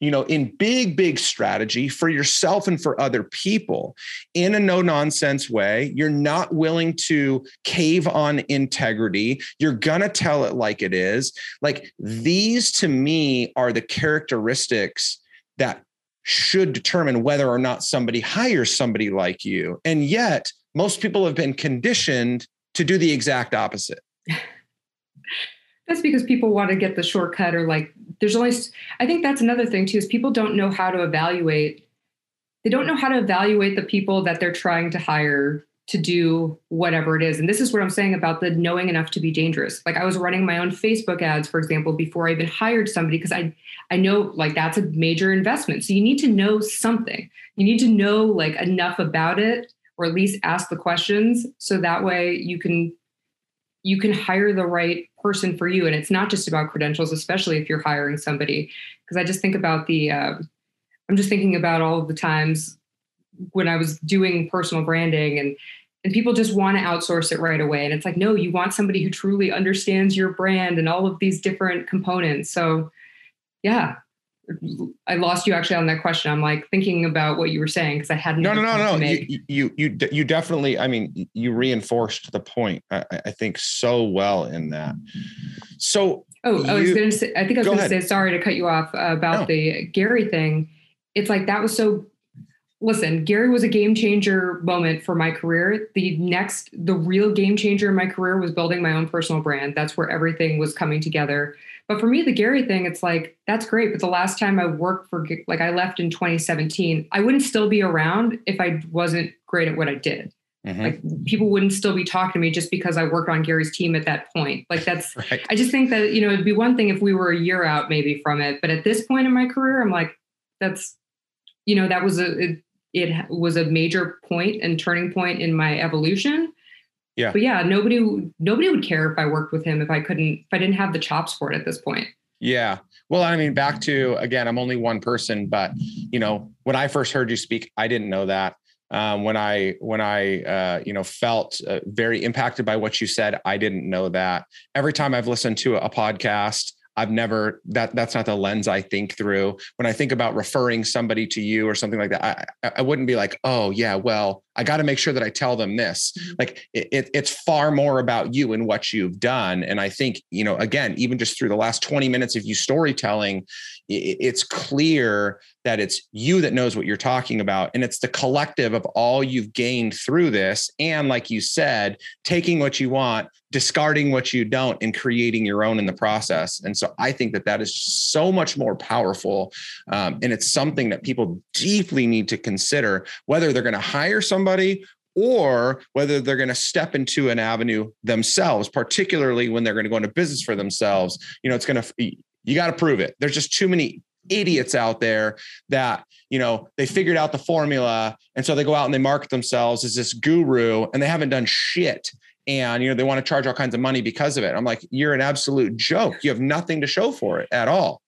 you know, in big, big strategy for yourself and for other people in a no nonsense way. You're not willing to cave on integrity. You're going to tell it like it is. Like these to me are the characteristics that should determine whether or not somebody hires somebody like you. And yet, most people have been conditioned to do the exact opposite. That's because people want to get the shortcut or like there's only I think that's another thing too is people don't know how to evaluate they don't know how to evaluate the people that they're trying to hire to do whatever it is. And this is what I'm saying about the knowing enough to be dangerous. Like I was running my own Facebook ads, for example, before I even hired somebody because I I know like that's a major investment. So you need to know something. You need to know like enough about it or at least ask the questions. So that way you can you can hire the right person for you. And it's not just about credentials especially if you're hiring somebody. Because i just think about the uh, i'm just thinking about all of the times when i was doing personal branding and and people just want to outsource it right away. And it's like no you want somebody who truly understands your brand and all of these different components. So yeah I lost you actually on that question. I'm like thinking about what you were saying because I hadn't. No, no, no, no. You, you, you, you definitely. I mean, you reinforced the point. I, I think so well in that. So. Oh, you, I was going to say. I think I was going to say. Sorry to cut you off uh, about no. the Gary thing. It's like that was so. Listen, Gary was a game changer moment for my career. The next, the real game changer in my career was building my own personal brand. That's where everything was coming together but for me, the Gary thing, it's like, that's great. But the last time I worked for, like, I left in 2017, I wouldn't still be around if I wasn't great at what I did. Mm-hmm. Like, people wouldn't still be talking to me just because I worked on Gary's team at that point. Like, that's, right. I just think that, you know, it'd be one thing if we were a year out maybe from it. But at this point in my career, I'm like, that's, you know, that was a, it, it was a major point and turning point in my evolution yeah. But yeah, nobody nobody would care if I worked with him if I couldn't if I didn't have the chops for it at this point. Yeah. Well, I mean, back to again, I'm only one person, but you know, when I first heard you speak, I didn't know that. Um, when I when I uh, you know felt uh, very impacted by what you said, I didn't know that. Every time I've listened to a podcast, I've never that that's not the lens I think through. When I think about referring somebody to you or something like that, I I wouldn't be like, oh yeah, well, I got to make sure that I tell them this. Mm-hmm. Like it, it's far more about you and what you've done. And I think, you know, again, even just through the last 20 minutes of you storytelling, it's clear that it's you that knows what you're talking about. And it's the collective of all you've gained through this. And like you said, taking what you want, discarding what you don't, and creating your own in the process. And so I think that that is so much more powerful. Um, and it's something that people deeply need to consider whether they're going to hire somebody or whether they're going to step into an avenue themselves, particularly when they're going to go into business for themselves. You know, it's going to, you got to prove it. There's just too many idiots out there that, you know, they figured out the formula. And so they go out and they market themselves as this guru and they haven't done shit. And, you know, they want to charge all kinds of money because of it. I'm like, you're an absolute joke. You have nothing to show for it at all.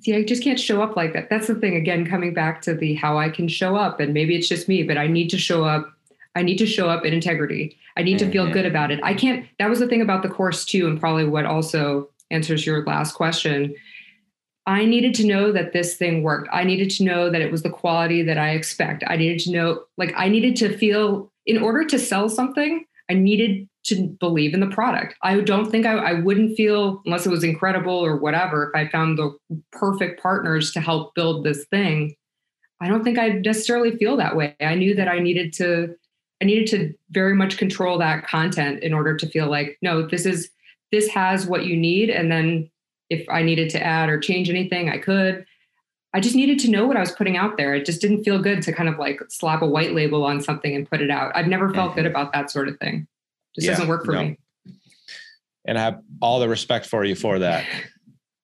See, I just can't show up like that. That's the thing. Again, coming back to the how I can show up, and maybe it's just me, but I need to show up I need to show up in integrity. I need mm-hmm. to feel mm-hmm. good about it. I can't, that was the thing about the course too, and probably what also answers your last question. I needed to know that this thing worked. I needed to know that it was the quality that I expect. I needed to know, like, I needed to feel, in order to sell something, I needed to believe in the product. I don't think I, I wouldn't feel, unless it was incredible or whatever, if I found the perfect partners to help build this thing. I don't think I'd necessarily feel that way. I knew that I needed to, I needed to very much control that content in order to feel like, no, this is, this has what you need. And then if I needed to add or change anything, I could. I just needed to know what I was putting out there. It just didn't feel good to kind of like slap a white label on something and put it out. I've never felt mm-hmm. good about that sort of thing. Just yeah, doesn't work for no. me. And I have all the respect for you for that.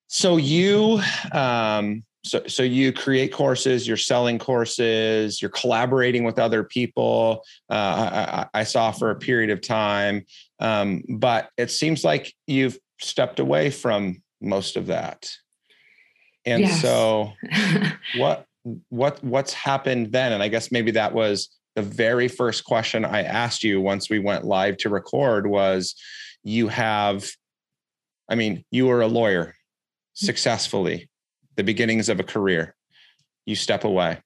So you um so so you create courses, you're selling courses, you're collaborating with other people. Uh, I, I, saw for a period of time, um, but it seems like you've stepped away from most of that. And yes. so what what what's happened then? And I guess maybe that was the very first question I asked you once we went live to record was you have I mean, you were a lawyer successfully, the beginnings of a career. You step away.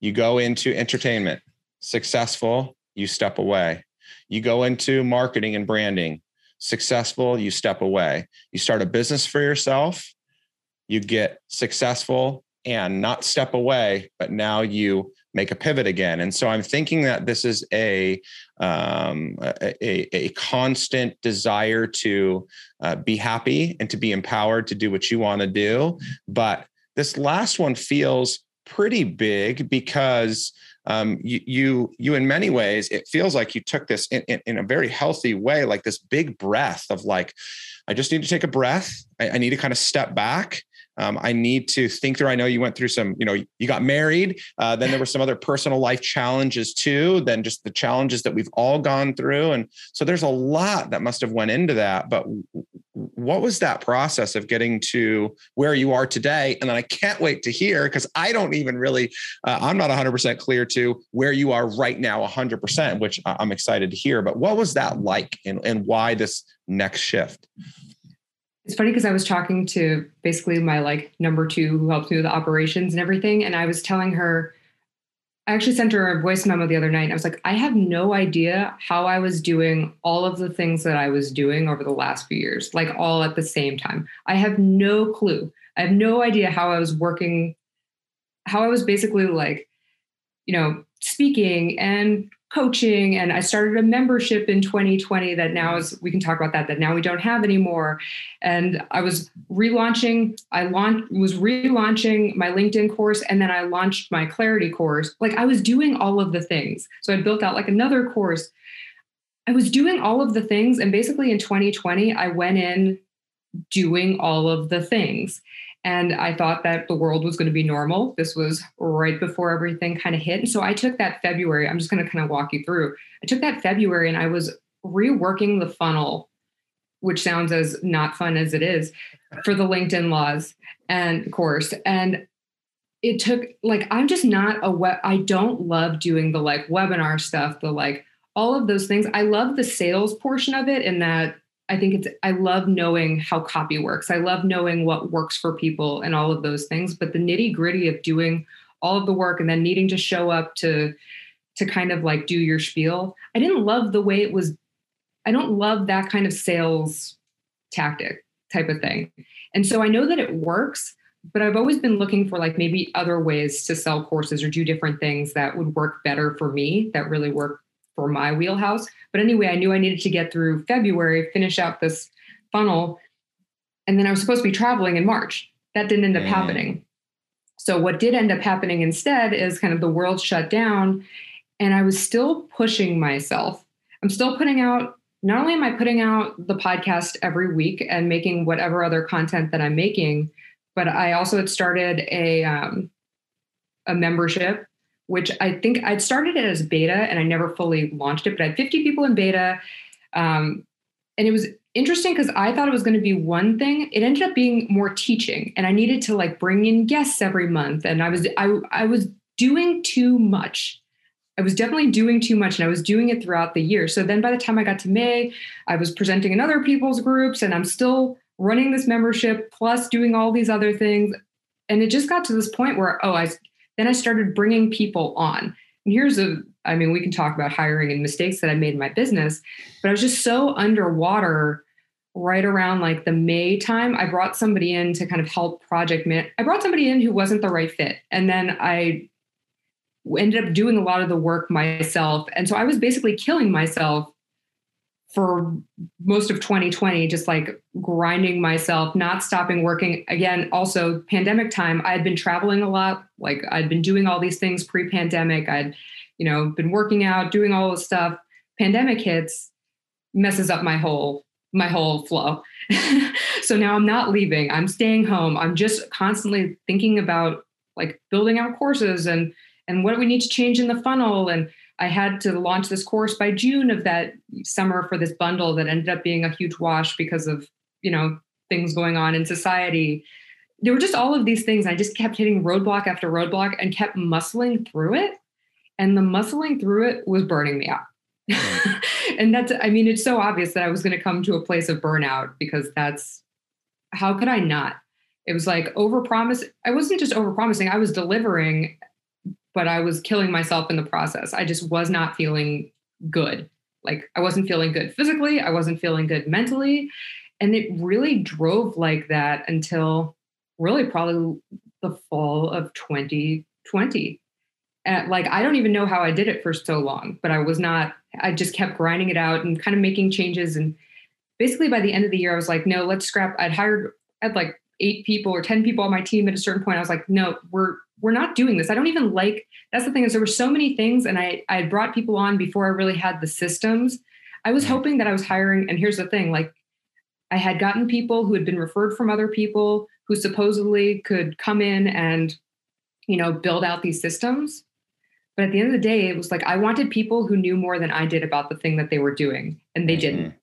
You go into entertainment, successful, you step away. You go into marketing and branding, successful, you step away. You start a business for yourself, you get successful and not step away, but now you make a pivot again. And so I'm thinking that this is a um, a, a, constant desire to uh, be happy and to be empowered to do what you want to do. But this last one feels pretty big because um, you, you, you, in many ways, it feels like you took this in, in, in, a very healthy way, like this big breath of like, I just need to take a breath. I, I need to kind of step back um, I need to think through. I know you went through some, you know, you got married. Uh, then there were some other personal life challenges too. Then just the challenges that we've all gone through, and so there's a lot that must have went into that. But what was that process of getting to where you are today? And then I can't wait to hear because I don't even really, uh, I'm not 100% clear to where you are right now, 100%, which I'm excited to hear. But what was that like, and, and why this next shift? It's funny because I was talking to basically my like number two who helps me with the operations and everything. And I was telling her, I actually sent her a voice memo the other night. I was like, I have no idea how I was doing all of the things that I was doing over the last few years, like all at the same time. I have no clue. I have no idea how I was working, how I was basically like, you know, speaking and coaching and I started a membership in 2020 that now mm-hmm. is we can talk about that that now we don't have anymore. And I was relaunching I launched was relaunching my LinkedIn course and then I launched my clarity course. Like I was doing all of the things. So I built out like another course. I was doing all of the things and basically in 2020 I went in doing all of the things and I thought that the world was going to be normal. This was right before everything kind of hit. And so I took that February, I'm just going to kind of walk you through. I took that February and I was reworking the funnel, which sounds as not fun as it is, for the LinkedIn laws and course. And it took like I'm just not a web I don't love doing the like webinar stuff, the like all of those things. I love the sales portion of it in that I think it's I love knowing how copy works. I love knowing what works for people and all of those things. But the nitty gritty of doing all of the work and then needing to show up to to kind of like do your spiel. I didn't love the way it was. I don't love that kind of sales tactic type of thing. And so I know that it works, but I've always been looking for like maybe other ways to sell courses or do different things that would work better for me that really work for my wheelhouse. But anyway, I knew I needed to get through February, finish out this funnel. And then I was supposed to be traveling in March. That didn't end up mm. happening. So, what did end up happening instead is kind of the world shut down. And I was still pushing myself. I'm still putting out, not only am I putting out the podcast every week and making whatever other content that I'm making, but I also had started a, um, a membership which I think I'd started it as beta and I never fully launched it, but I had 50 people in beta. Um, and it was interesting because I thought it was going to be one thing. It ended up being more teaching, and I needed to like bring in guests every month. And I was I I was doing too much I was definitely doing too much and I was doing it throughout the year. So then by the time I got to May, I was presenting in other people's groups and I'm still running this membership plus doing all these other things. And it just got to this point where, oh, I then I started bringing people on. And here's a, I mean, we can talk about hiring and mistakes that I made in my business, but I was just so underwater right around like the May time. I brought somebody in to kind of help project man. I brought somebody in who wasn't the right fit. And then I ended up doing a lot of the work myself. And so I was basically killing myself for most of 2020, just like grinding myself, not stopping working. Again, also pandemic time, I had been traveling a lot. Like I'd been doing all these things pre pandemic. I'd, you know, been working out, doing all this stuff. Pandemic hits, messes up my whole my whole flow. so now I'm not leaving. I'm staying home. I'm just constantly thinking about like building out courses and and what we need to change in the funnel. And I had to launch this course by June of that summer for this bundle that ended up being a huge wash because of, you know, things going on in society. There were just all of these things. I just kept hitting roadblock after roadblock and kept muscling through it. And the muscling through it was burning me out. and that's, I mean, it's so obvious that I was going to come to a place of burnout because that's how could I not? It was like over promise. I wasn't just over promising, I was delivering but I was killing myself in the process. I just was not feeling good. Like I wasn't feeling good physically, I wasn't feeling good mentally. And it really drove like that until really probably the fall of 2020. At, like I don't even know how I did it for so long, but I was not, I just kept grinding it out and kind of making changes. And basically by the end of the year, I was like, no, let's scrap. I'd hired, I had like eight people or 10 people on my team at a certain point. I was like, no, we're we're not doing this. I don't even like that's the thing is there were so many things and I I brought people on before I really had the systems. I was hoping that I was hiring and here's the thing like I had gotten people who had been referred from other people who supposedly could come in and you know build out these systems. But at the end of the day it was like I wanted people who knew more than I did about the thing that they were doing and they mm-hmm. didn't.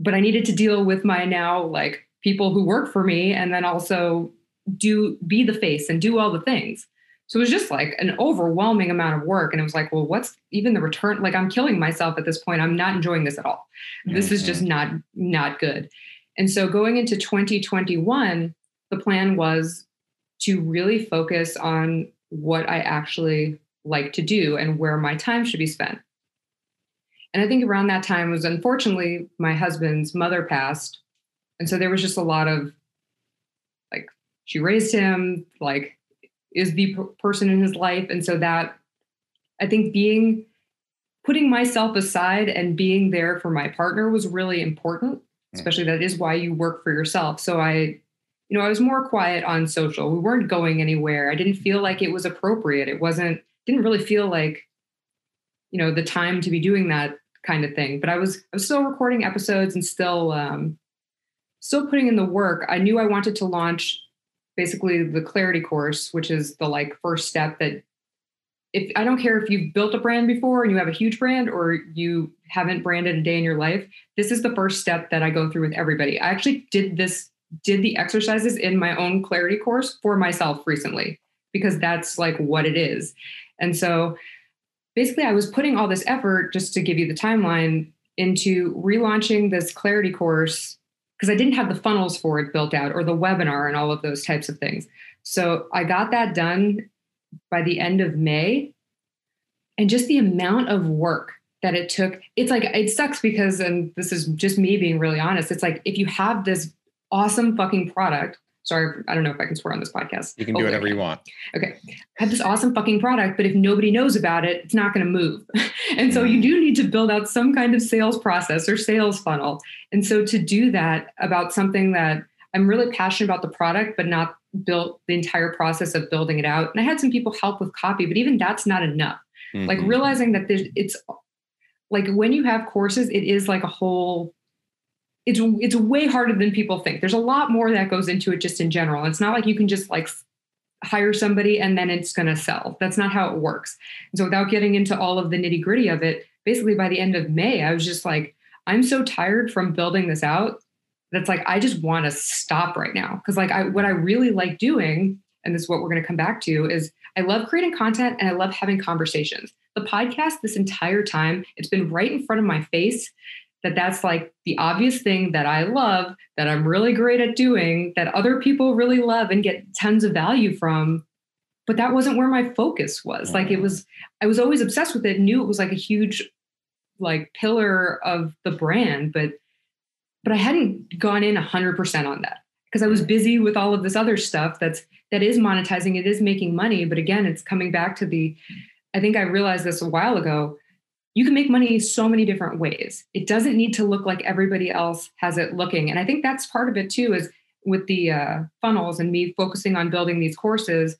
But I needed to deal with my now like people who work for me and then also do be the face and do all the things. So it was just like an overwhelming amount of work. And it was like, well, what's even the return? Like I'm killing myself at this point. I'm not enjoying this at all. This mm-hmm. is just mm-hmm. not not good. And so going into 2021, the plan was to really focus on what I actually like to do and where my time should be spent. And I think around that time was unfortunately my husband's mother passed. And so there was just a lot of she raised him, like is the person in his life. And so that I think being putting myself aside and being there for my partner was really important, especially that is why you work for yourself. So I, you know, I was more quiet on social. We weren't going anywhere. I didn't feel like it was appropriate. It wasn't, didn't really feel like, you know, the time to be doing that kind of thing. But I was, I was still recording episodes and still, um, still putting in the work. I knew I wanted to launch basically the clarity course, which is the like first step that if I don't care if you've built a brand before and you have a huge brand or you haven't branded a day in your life, this is the first step that I go through with everybody. I actually did this, did the exercises in my own clarity course for myself recently because that's like what it is. And so basically, I was putting all this effort just to give you the timeline into relaunching this clarity course because I didn't have the funnels for it built out or the webinar and all of those types of things. So I got that done by the end of May. And just the amount of work that it took, it's like, it sucks because, and this is just me being really honest, it's like if you have this awesome fucking product Sorry, I don't know if I can swear on this podcast. You can do whatever you want. Okay. I have this awesome fucking product, but if nobody knows about it, it's not going to move. and so you do need to build out some kind of sales process or sales funnel. And so to do that about something that I'm really passionate about the product, but not built the entire process of building it out. And I had some people help with copy, but even that's not enough. Mm-hmm. Like realizing that there's, it's like when you have courses, it is like a whole it's it's way harder than people think. There's a lot more that goes into it just in general. It's not like you can just like hire somebody and then it's going to sell. That's not how it works. And so without getting into all of the nitty gritty of it, basically by the end of May, I was just like, I'm so tired from building this out. That's like I just want to stop right now because like I what I really like doing, and this is what we're going to come back to, is I love creating content and I love having conversations the podcast this entire time. It's been right in front of my face that that's like the obvious thing that I love, that I'm really great at doing, that other people really love and get tons of value from. But that wasn't where my focus was. Like it mm-hmm. was, I was always obsessed with it, knew it was like a huge like pillar of the brand, but but I hadn't gone in 100% on that because I was busy with all of this other stuff that's that is monetizing, it is making money, but again, it's coming back to the I think I realized this a while ago. You can make money so many different ways. It doesn't need to look like everybody else has it looking. And I think that's part of it too is with the uh, funnels and me focusing on building these courses,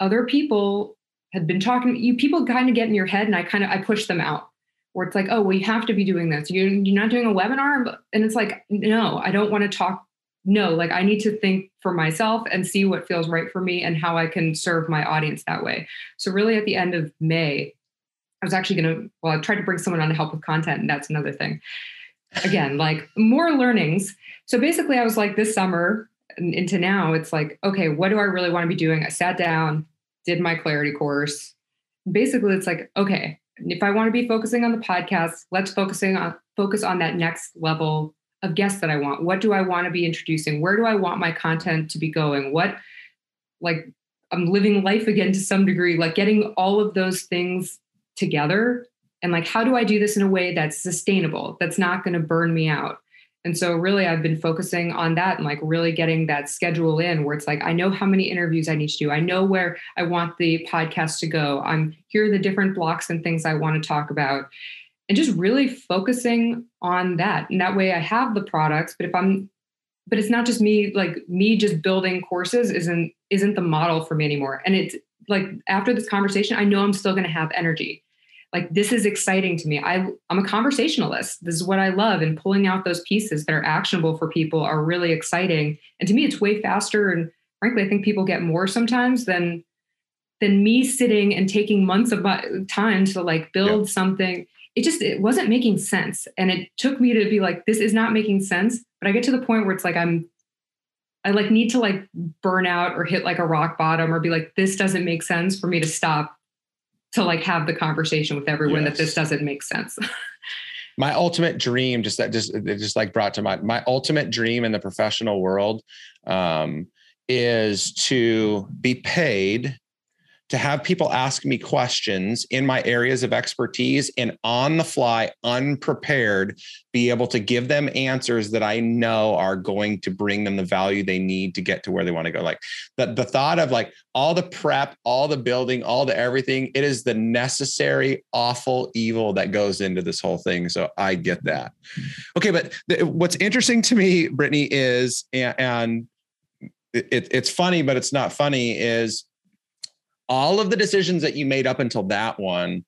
other people had been talking, you people kind of get in your head and I kind of I push them out where it's like, oh, well, you have to be doing this. You're, you're not doing a webinar. And it's like, no, I don't want to talk. No, like I need to think for myself and see what feels right for me and how I can serve my audience that way. So, really, at the end of May, I was actually going to, well, I tried to bring someone on to help with content, and that's another thing. Again, like more learnings. So, basically, I was like, this summer into now, it's like, okay, what do I really want to be doing? I sat down, did my clarity course. Basically, it's like, okay, if I want to be focusing on the podcast, let's focusing on focus on that next level of guests that I want. What do I want to be introducing? Where do I want my content to be going? What like I'm living life again to some degree, like getting all of those things together and like how do I do this in a way that's sustainable, that's not going to burn me out? And so, really, I've been focusing on that and like really getting that schedule in where it's like, I know how many interviews I need to do. I know where I want the podcast to go. I'm here are the different blocks and things I want to talk about. And just really focusing on that. And that way I have the products, but if I'm, but it's not just me, like me just building courses isn't, isn't the model for me anymore. And it's like after this conversation, I know I'm still going to have energy. Like this is exciting to me. I, i'm a conversationalist. This is what i love and pulling out those pieces that are actionable for people are really exciting. And to me it's way faster and frankly i think people get more sometimes than than me sitting and taking months of my time to like build yeah. something. It just it wasn't making sense and it took me to be like this is not making sense but i get to the point where it's like i'm i like need to like burn out or hit like a rock bottom or be like this doesn't make sense for me to stop to like have the conversation with everyone yes. that this doesn't make sense. my ultimate dream, just that just it just like brought to mind my ultimate dream in the professional world um, is to be paid to have people ask me questions in my areas of expertise and on the fly, unprepared, be able to give them answers that I know are going to bring them the value they need to get to where they want to go. Like the, the thought of like all the prep, all the building, all the everything, it is the necessary, awful evil that goes into this whole thing. So I get that. Okay. But what's interesting to me, Brittany, is, and, and it, it's funny, but it's not funny, is all of the decisions that you made up until that one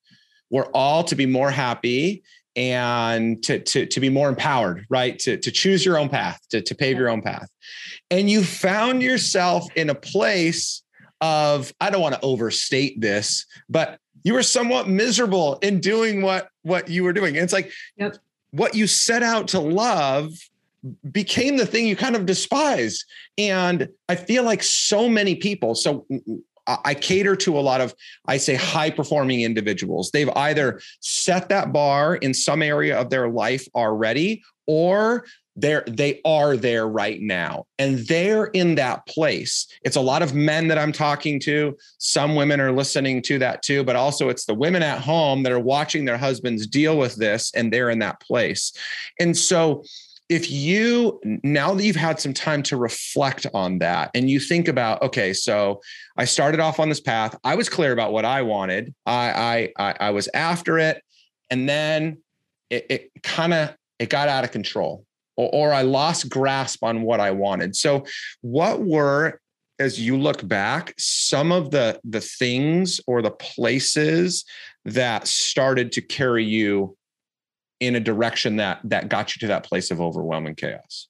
were all to be more happy and to, to, to be more empowered, right? To, to choose your own path, to, to pave your own path. And you found yourself in a place of, I don't want to overstate this, but you were somewhat miserable in doing what, what you were doing. And it's like yep. what you set out to love became the thing you kind of despise. And I feel like so many people, so I cater to a lot of, I say, high performing individuals. They've either set that bar in some area of their life already, or they're they are there right now and they're in that place. It's a lot of men that i'm talking to. Some women are listening to that too but also it's the women at home that are watching their husbands deal with this and they're in that place. And so if you now that you've had some time to reflect on that and you think about okay so i started off on this path i was clear about what i wanted i i i, was after it and then it, it kind of it got out of control or, or i lost grasp on what i wanted. So what were as you look back some of the the things or the places that started to carry you in a direction that that got you to that place of overwhelming chaos.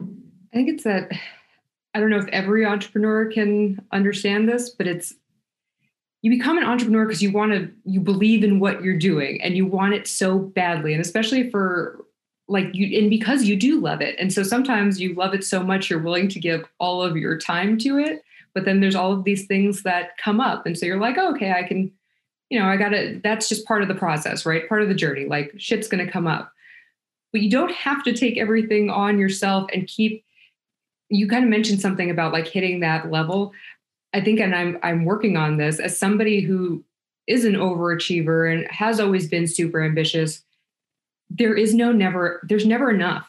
I think it's that i don't know if every entrepreneur can understand this but it's you become an entrepreneur because you want to you believe in what you're doing and you want it so badly and especially for like you and because you do love it and so sometimes you love it so much you're willing to give all of your time to it but then there's all of these things that come up and so you're like oh, okay i can you know, I got to, that's just part of the process, right? Part of the journey. Like shit's to come up. But you don't have to take everything on yourself and keep, you kind of mentioned something about like hitting that level. I think, and I'm, I'm working on this as somebody who is an overachiever and has always been super ambitious. There is no never, there's never enough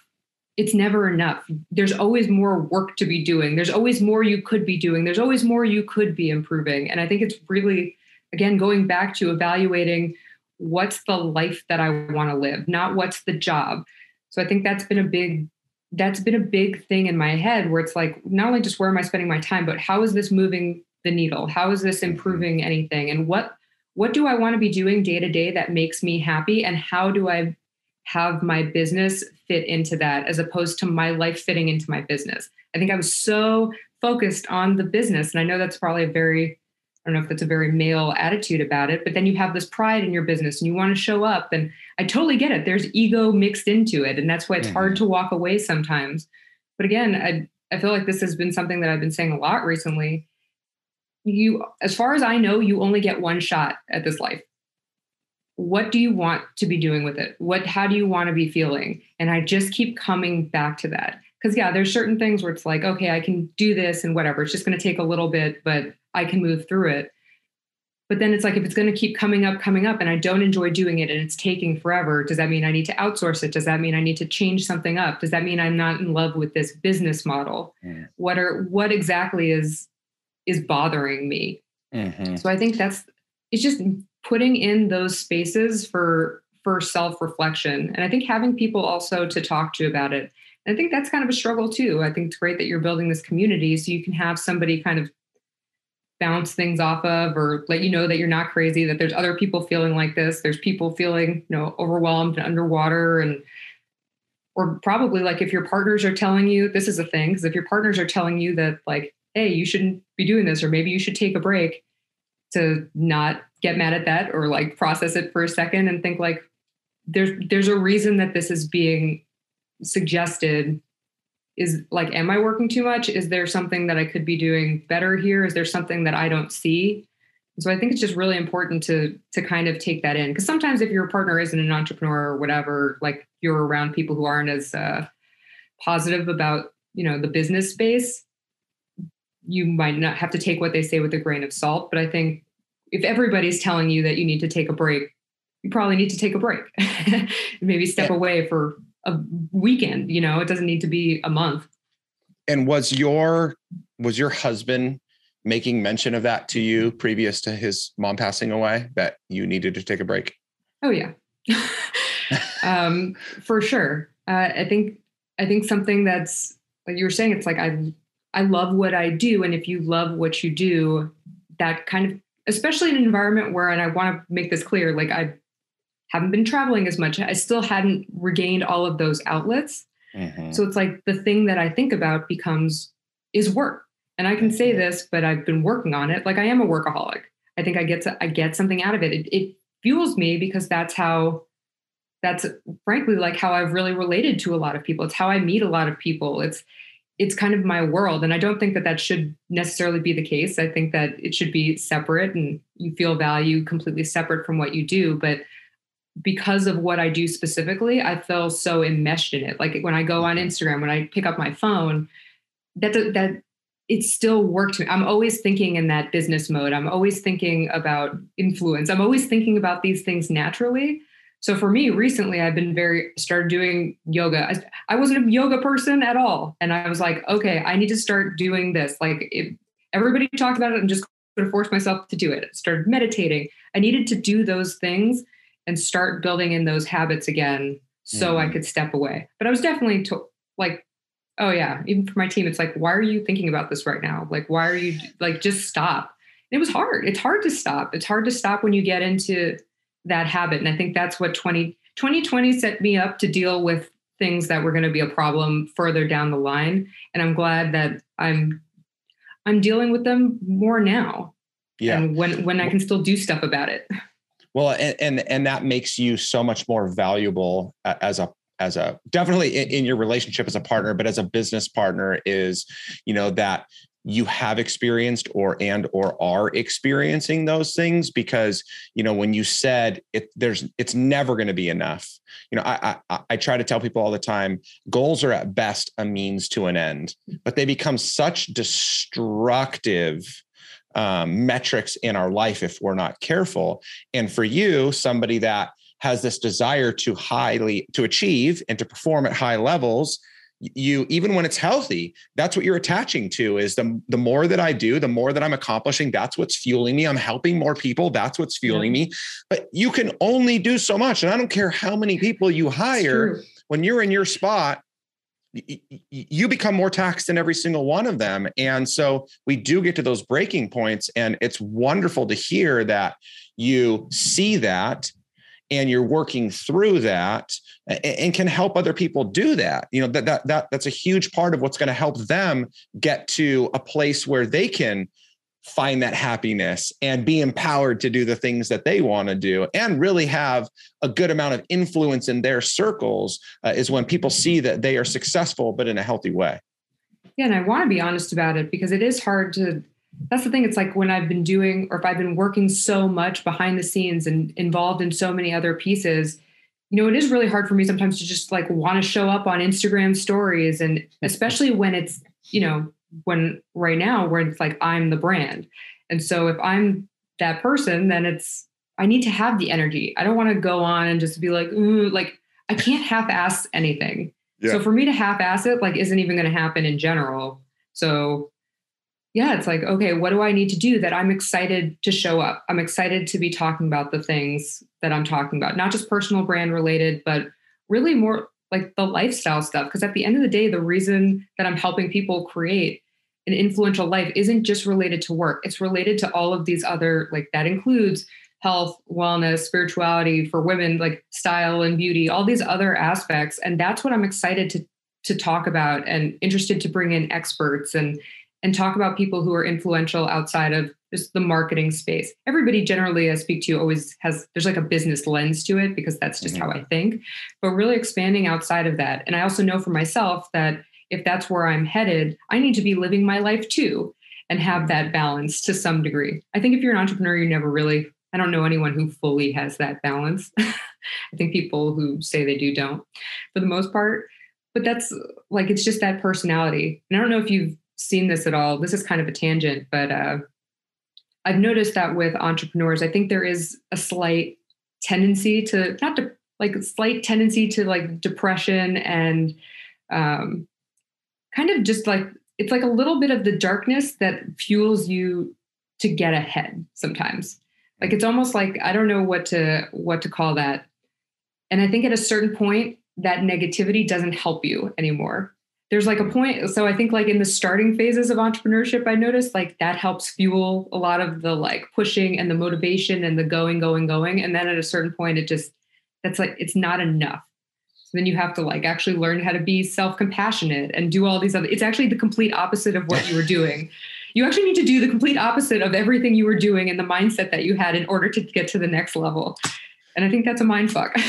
it's never enough. There's always more work to be doing. There's always more you could be doing. There's always more you could be improving. And I think it's really, again, going back to evaluating what's the life that I want to live, not what's the job. So I think that's been a big that's been a big thing in my head where it's like not only just where am I spending my time, but how is this moving the needle? How is this improving anything? And what what do I want to be doing day to day that makes me happy? And how do I have my business fit into that as opposed to my life fitting into my business. I think I was so focused on the business. And I know that's probably a very, I don't know if that's a very male attitude about it, but then you have this pride in your business and you want to show up. And I totally get it. There's ego mixed into it. And that's why it's mm-hmm. hard to walk away sometimes. But again, I, I feel like this has been something that I've been saying a lot recently. You, as far as I know, you only get one shot at this life what do you want to be doing with it what how do you want to be feeling and i just keep coming back to that because yeah there's certain things where it's like okay i can do this and whatever. It's just going to take a little bit but i can move through it. But then it's like if it's going to keep coming up coming up and i don't enjoy doing it and it's taking forever does that mean i need to outsource it? Does that mean i need to change something up? Does that mean i'm not in love with this business model? Mm. what are what exactly is is bothering me? Mm-hmm. so i think that's it's just putting in those spaces for for self-reflection. And i think having people also to talk to about it i think that's kind of a struggle too. I think it's great that you're building this community so you can have somebody kind of bounce things off of or let you know that you're not crazy that there's other people feeling like this. There's people feeling you know overwhelmed and underwater and or probably like if your partners are telling you this is a thing because if your partners are telling you that like hey you shouldn't be doing this or maybe you should take a break to not get mad at that or like process it for a second and think like there's there's a reason that this is being suggested is like am i working too much? Is there something that i could be doing better here? Is there something that i don't see? So i think it's just really important to to kind of take that in. Because sometimes if your partner isn't an entrepreneur or whatever like you're around people who aren't as uh, positive about you know the business space you might not have to take what they say with a grain of salt. But i think if everybody's telling you that you need to take a break, you probably need to take a break. Maybe step yeah. away for a weekend, you know, it doesn't need to be a month. And was your was your husband making mention of that to you previous to his mom passing away that you needed to take a break? Oh yeah. um, for sure. Uh, I think I think something that's like you were saying, it's like I I love what I do. And if you love what you do, that kind of especially in an environment where, and I want to make this clear, like I haven't been traveling as much. I still hadn't regained all of those outlets. Mm-hmm. So it's like the thing that I think about becomes is work. And I can say mm-hmm. this, but I've been working on it. Like I am a workaholic. I think I get to, I get something out of it. it. It fuels me because that's how that's frankly like how I've really related to a lot of people. It's how I meet a lot of people. It's it's kind of my world and i don't think that that should necessarily be the case i think that it should be separate and you feel value completely separate from what you do but because of what i do specifically i feel so enmeshed in it like when i go on instagram when i pick up my phone that that it still worked me i'm always thinking in that business mode i'm always thinking about influence i'm always thinking about these things naturally so for me, recently, I've been very started doing yoga. I, I, wasn't a yoga person at all, and I was like, okay, I need to start doing this. Like if everybody talked about it, I'm just going to force myself to do it. Started meditating. I needed to do those things and start building in those habits again, so mm-hmm. I could step away. But I was definitely to, like, oh yeah, even for my team, it's like, why are you thinking about this right now? Like, why are you like just stop? it was hard. It's hard to stop. It's hard to stop when you get into that habit. And I think that's what 20, 2020 set me up to deal with things that were going to be a problem further down the line. And I'm glad that I'm I'm dealing with them more now. Yeah. And when when I can still do stuff about it. Well, and and, and that makes you so much more valuable uh, as a as a definitely in, in your relationship as a partner but as a business partner is you know that you have experienced or and or are experiencing those things because you know when you said it there's it's never going to be enough. You know I, I i try to tell people all the time goals are at best a means to an end but they become such destructive um, metrics in our life if we're not careful. And for you somebody that has this desire to highly to achieve and to perform at high levels you even when it's healthy that's what you're attaching to is the the more that i do the more that i'm accomplishing that's what's fueling me. I'm helping more people that's what's fueling yeah. me. But you can only do so much and i don't care how many people you hire when you're in your spot you become more taxed than every single one of them. And so we do get to those breaking points and it's wonderful to hear that you see that and you're working through that and can help other people do that. You know that that, that that's a huge part of what's going to help them get to a place where they can find that happiness and be empowered to do the things that they want to do and really have a good amount of influence in their circles uh, is when people see that they are successful but in a healthy way yeah and i want to be honest about it because it is hard to that's the thing. It's like when I've been doing, or if I've been working so much behind the scenes and involved in so many other pieces, you know, it is really hard for me sometimes to just like want to show up on Instagram stories. And especially when it's, you know, when right now where it's like I'm the brand. And so if I'm that person, then it's, I need to have the energy. I don't want to go on and just be like, like I can't half ass anything. Yeah. So for me to half ass it, like, isn't even going to happen in general. So yeah, it's like, okay, what do I need to do that I'm excited to show up? I'm excited to be talking about the things that I'm talking about, not just personal brand related, but really more like the lifestyle stuff. Because at the end of the day, the reason that I'm helping people create an influential life isn't just related to work, it's related to all of these other, like, that includes health, wellness, spirituality for women, like style and beauty, all these other aspects. And that's what I'm excited to to talk about and interested to bring in experts and and talk about people who are influential outside of just the marketing space. Everybody generally I speak to always has there's like a business lens to it because that's just mm-hmm. how I think. But really expanding outside of that. And I also know for myself that if that's where I'm headed, I need to be living my life too and have that balance to some degree. I think if you're an entrepreneur, you never really I don't know anyone who fully has that balance. I think people who say they do don't for the most part. But that's like it's just that personality. And I don't know if you've seen this at all. This is kind of a tangent, but uh, I've noticed that with entrepreneurs, I think there is a slight tendency to not to like a slight tendency to like depression and um, kind of just like it's like a little bit of the darkness that fuels you to get ahead sometimes. Like it's almost like i don't know what to what to call that. And i think at a certain point that negativity doesn't help you anymore. There's like a point so i think like in the starting phases of entrepreneurship i noticed like that helps fuel a lot of the like pushing and the motivation and the going going going. And then at a certain point it just that's like it's not enough then you have to like actually learn how to be self-compassionate and do all these other it's actually the complete opposite of what you were doing you actually need to do the complete opposite of everything you were doing and the mindset that you had in order to get to the next level and i think that's a mind fuck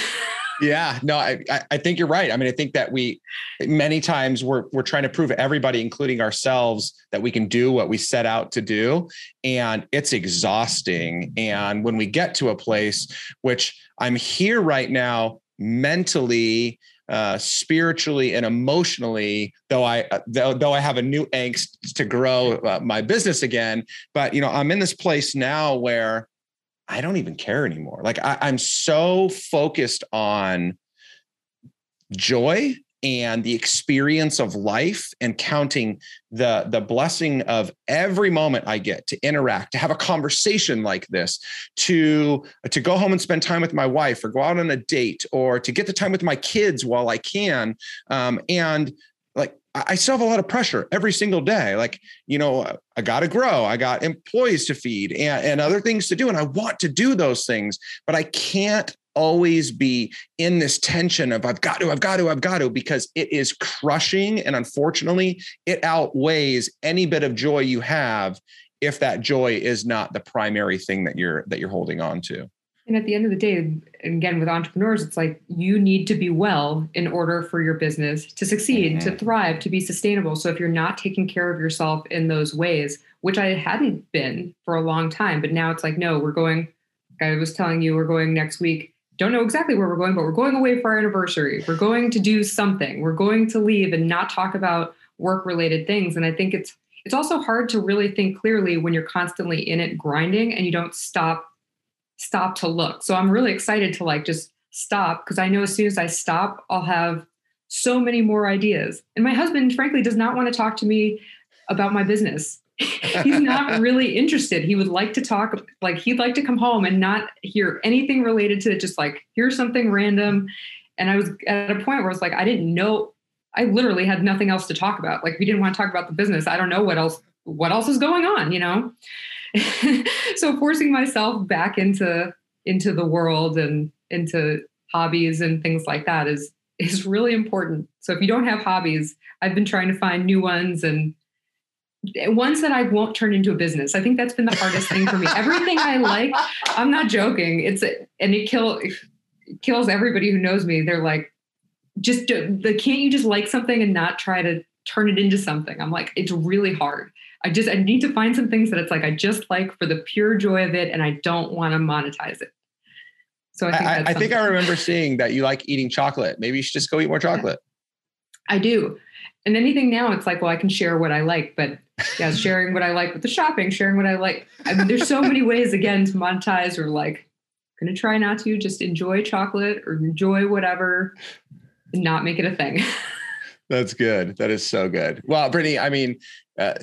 yeah, no, I, I think you're right. I mean, I think that we many times we're we're trying to prove everybody, including ourselves, that we can do what we set out to do, and it's exhausting. And when we get to a place, which I'm here right now, mentally, uh, spiritually, and emotionally, though I uh, though, though I have a new angst to grow uh, my business again, but you know, I'm in this place now where I don't even care anymore. Like I, I'm so focused on joy and the experience of life and counting the the blessing of every moment I get to interact, to have a conversation like this, to to go home and spend time with my wife, or go out on a date, or to get the time with my kids while I can, um, and like I still have a lot of pressure every single day. Like, you know, I got to grow, I got employees to feed and, and other things to do. And I want to do those things, but I can't always be in this tension of I've got to, I've got to, I've got to, because it is crushing. And unfortunately, it outweighs any bit of joy you have if that joy is not the primary thing that you're that you're holding on to. And at the end of the day, again, with entrepreneurs, it's like you need to be well in order for your business to succeed, mm-hmm. to thrive, to be sustainable. So if you're not taking care of yourself in those ways, which I hadn't been for a long time, but now it's like, no, we're going, I was telling you, we're going next week. Don't know exactly where we're going, but we're going away for our anniversary. We're going to do something. We're going to leave and not talk about work related things. And I think it's, it's also hard to really think clearly when you're constantly in it grinding and you don't stop stop to look. So I'm really excited to like just stop because I know as soon as I stop, I'll have so many more ideas. And my husband, frankly, does not want to talk to me about my business. He's not really interested. He would like to talk, like, he'd like to come home and not hear anything related to it, just like, here's something random. And I was at a point where I was like, I didn't know, I literally had nothing else to talk about. Like, we didn't want to talk about the business. I don't know what else, what else is going on, you know? so forcing myself back into into the world and into hobbies and things like that is is really important. So if you don't have hobbies, I've been trying to find new ones and ones that I won't turn into a business. I think that's been the hardest thing for me. Everything I like, I'm not joking. It's and it kill it kills everybody who knows me. They're like, just the can't you just like something and not try to turn it into something? I'm like, it's really hard. I just I need to find some things that it's like I just like for the pure joy of it, and I don't want to monetize it. So I think I, I think I remember seeing that you like eating chocolate. Maybe you should just go eat more chocolate. I do. And anything now, it's like, well, I can share what I like, but yeah, sharing what I like with the shopping, sharing what I like. I mean, there's so many ways again to monetize or like, gonna try not to just enjoy chocolate or enjoy whatever, and not make it a thing. That's good. That is so good. Well, Brittany, I mean, uh,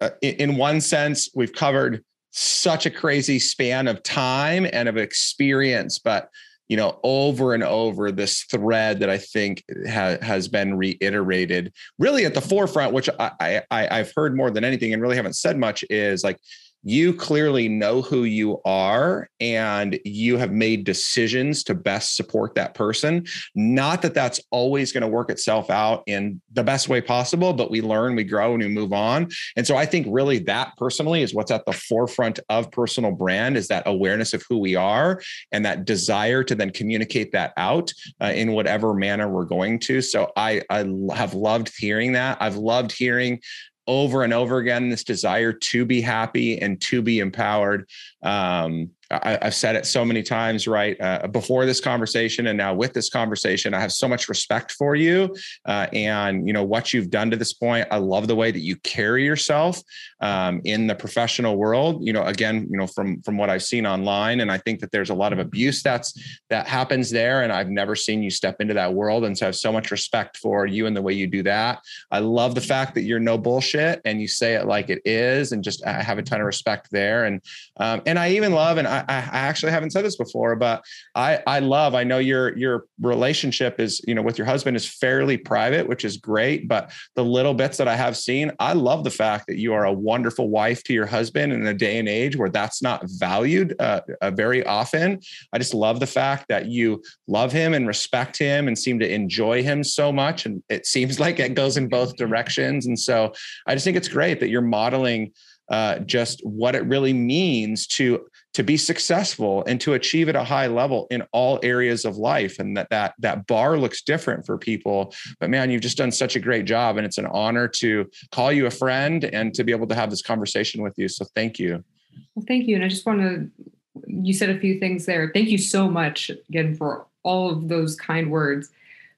uh, in one sense, we've covered such a crazy span of time and of experience, but you know, over and over this thread that I think ha- has been reiterated, really at the forefront, which I, I I've heard more than anything, and really haven't said much, is like you clearly know who you are and you have made decisions to best support that person. Not that that's always going to work itself out in the best way possible, but we learn, we grow, and we move on. And so I think really that personally is what's at the forefront of personal brand is that awareness of who we are and that desire to then communicate that out uh, in whatever manner we're going to. So I, I have loved hearing that. I've loved hearing over and over again this desire to be happy and to be empowered. Um, I, have said it so many times, right? Uh, before this conversation and now with this conversation, I have so much respect for you uh, and you know what you've done to this point. I love the way that you carry yourself um, in the professional world. You know, again, you know from from what I've seen online, and I think that there's a lot of abuse that's that happens there, and I've never seen you step into that world, and so I have so much respect for you and the way you do that. I love the fact that you're no bullshit and you say it like it is, and just I have a ton of respect there, and um, and I even love and I, I actually haven't said this before, but I I love. I know your your relationship is you know with your husband is fairly private, which is great. But the little bits that I have seen, I love the fact that you are a wonderful wife to your husband in a day and age where that's not valued uh, uh, very often. I just love the fact that you love him and respect him and seem to enjoy him so much, and it seems like it goes in both directions. And so I just think it's great that you're modeling uh, just what it really means to to be successful and to achieve at a high level in all areas of life. And that that that bar looks different for people. But man you've just done such a great job and it's an honor to call you a friend and to be able to have this conversation with you. So thank you. Well thank you. And i just want to you said a few things there. Thank you so much again for all of those kind words.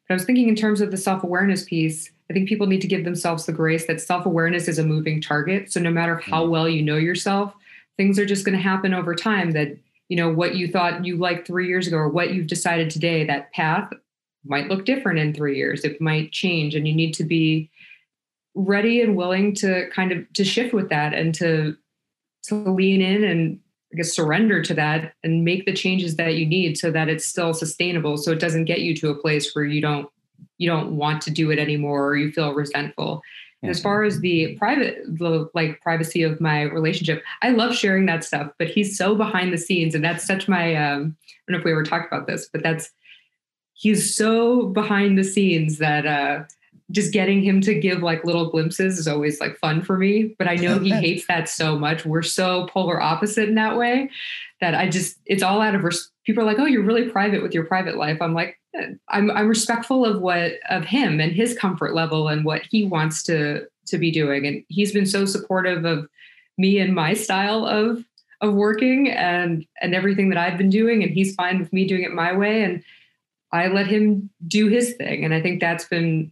But i was thinking in terms of the self-awareness piece I think people need to give themselves the grace that self awareness is a moving target. So no matter how mm. well you know yourself, things are just going to happen over time that, you know, what you thought you liked three years ago or what you've decided today, that path might look different in three years. It might change and you need to be ready and willing to kind of to shift with that and to to lean in and I guess surrender to that and make the changes that you need so that it's still sustainable so it doesn't get you to a place where you don't you don't want to do it anymore or you feel resentful and as far as the private the like privacy of my relationship i love sharing that stuff but he's so behind the scenes and that's such my um i don't know if we ever talked about this but that's he's so behind the scenes that uh just getting him to give like little glimpses is always like fun for me. But I know he hates that so much. We're so polar opposite in that way that I just it's all out of res- people are like, oh, you're really private with your private life. I'm like, I'm I'm respectful of what of him and his comfort level and what he wants to to be doing. And he's been so supportive of me and my style of of working and and everything that I've been doing. And he's fine with me doing it my way. And I let him do his thing. And I think that's been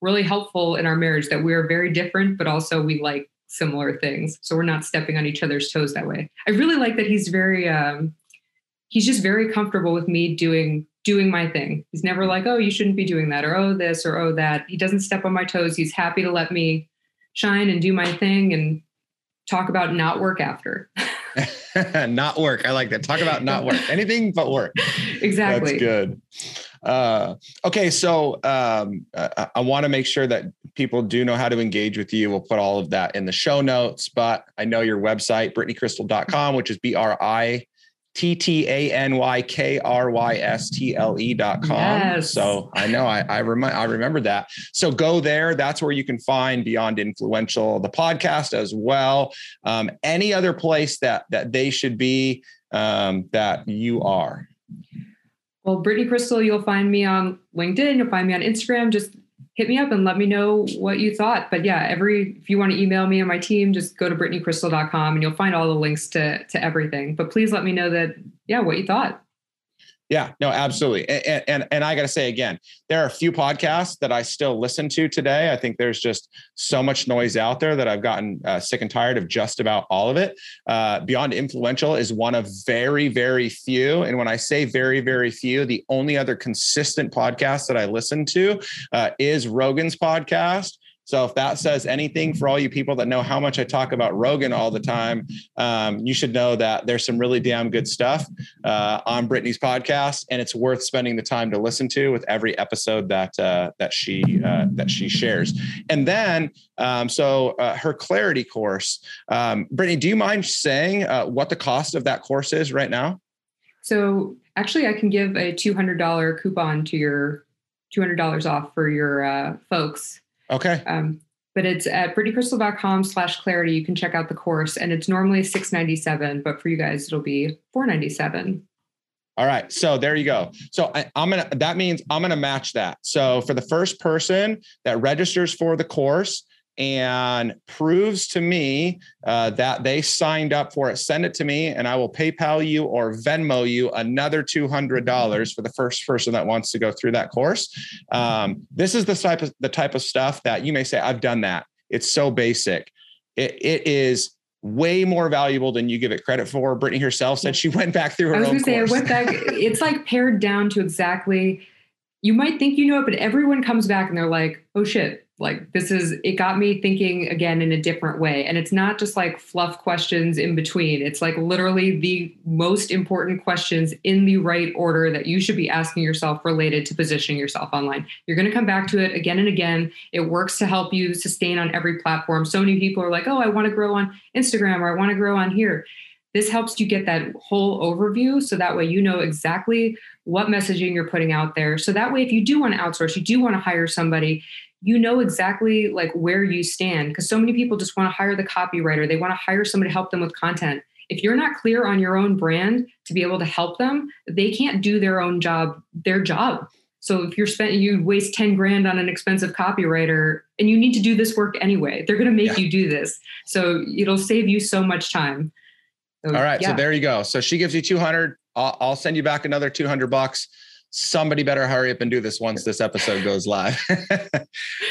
really helpful in our marriage that we're very different, but also we like similar things. So we're not stepping on each other's toes that way. I really like that he's very um he's just very comfortable with me doing doing my thing. He's never like, "Oh, you shouldn't be doing that," or "Oh, this," or "Oh, that." He doesn't step on my toes. He's happy to let me shine and do my thing and talk about not work after. not work. I like that. Talk about not work. Anything but work. Exactly. That's good. Uh, okay, so um, I, I want to make sure that people do know how to engage with you. We'll put all of that in the show notes, but I know your website, BrittanyKrystle.com, which is B R I T T A N Y K R Y S T L E dot com. Yes. So I know I I, rem- I remember that. So go there. That's where you can find Beyond Influential, the podcast as well. Um, any other place that that they should be um, that you are. Well, Brittany Krystle, you'll find me on LinkedIn. You'll find me on Instagram. Just hit me up and let me know what you thought. But yeah, every if you want to email me and my team, just go to BrittanyKrystle.com and you'll find all the links to to everything. But please let me know that yeah, what you thought. Yeah, no, absolutely. And, and, and I got to say again, there are a few podcasts that I still listen to today. I think there's just so much noise out there that I've gotten uh, sick and tired of just about all of it. Uh, Beyond Influential is one of very, very few. And when I say very, very few, the only other consistent podcast that I listen to uh, is Rogan's podcast. So if that says anything for all you people that know how much I talk about Rogan all the time, um, you should know that there's some really damn good stuff uh, on Brittany's podcast, and it's worth spending the time to listen to with every episode that uh, that she uh, that she shares. And then, um, so uh, her clarity course, um, Brittany, do you mind saying uh, what the cost of that course is right now? So actually, I can give a two hundred dollar coupon to your two hundred dollars off for your uh, folks Okay. Um, but it's at brittanykrystle.com slash clarity. You can check out the course and it's normally 697, but for you guys, it'll be 497. All right. So there you go. So I, am going to, that means I'm going to match that. So for the first person that registers for the course, and proves to me uh, that they signed up for it, send it to me and I will PayPal you or Venmo you another $200 for the first person that wants to go through that course. Um, this is the type of the type of stuff that you may say, I've done that. It's so basic. it, it is way more valuable than you give it credit for. Brittany herself said she went back through her I was going to say, I went back. it's like pared down to exactly, you might think you know it, but everyone comes back and they're like, oh shit, like this is it got me thinking again in a different way. And it's not just like fluff questions in between. It's like literally the most important questions in the right order that you should be asking yourself related to positioning yourself online. You're going to come back to it again and again. It works to help you sustain on every platform. So many people are like oh i want to grow on instagram or i want to grow on here. This helps you get that whole overview so that way you know exactly what messaging you're putting out there. So that way if you do want to outsource you do want to hire somebody you know exactly like where you stand because so many people just want to hire the copywriter they want to hire somebody to help them with content. If you're not clear on your own brand to be able to help them they can't do their own job their job. So if you're spending you waste 10 grand on an expensive copywriter and you need to do this work anyway they're going to make yeah. you do this. So it'll save you so much time. So, all right yeah. so there you go. So she gives you 200 I'll, I'll send you back another 200 bucks somebody better hurry up and do this once this episode goes live.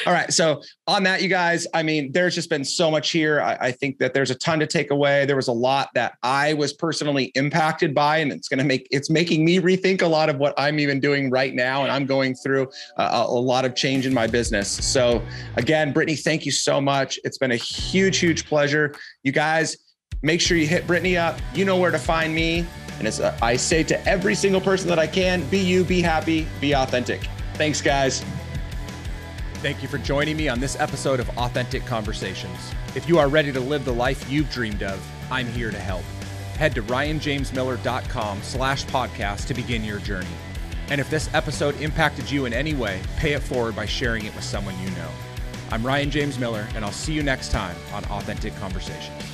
All right. So, on that, you guys, I mean, there's just been so much here. I, I, think that there's a ton to take away. There was a lot that I was personally impacted by, and it's going to make it's making me rethink a lot of what I'm even doing right now. And I'm going through a, a lot of change in my business. So, again, Brittany, thank you so much. It's been a huge, huge pleasure. You guys, make sure you hit Brittany up. You know where to find me. And as uh, I say to every single person that I can, be you, be happy, be authentic. Thanks, guys. Thank you for joining me on this episode of Authentic Conversations. If you are ready to live the life you've dreamed of, I'm here to help. Head to ryanjamesmiller.com slash podcast to begin your journey. And if this episode impacted you in any way, pay it forward by sharing it with someone you know. I'm Ryan James Miller, and I'll see you next time on Authentic Conversations.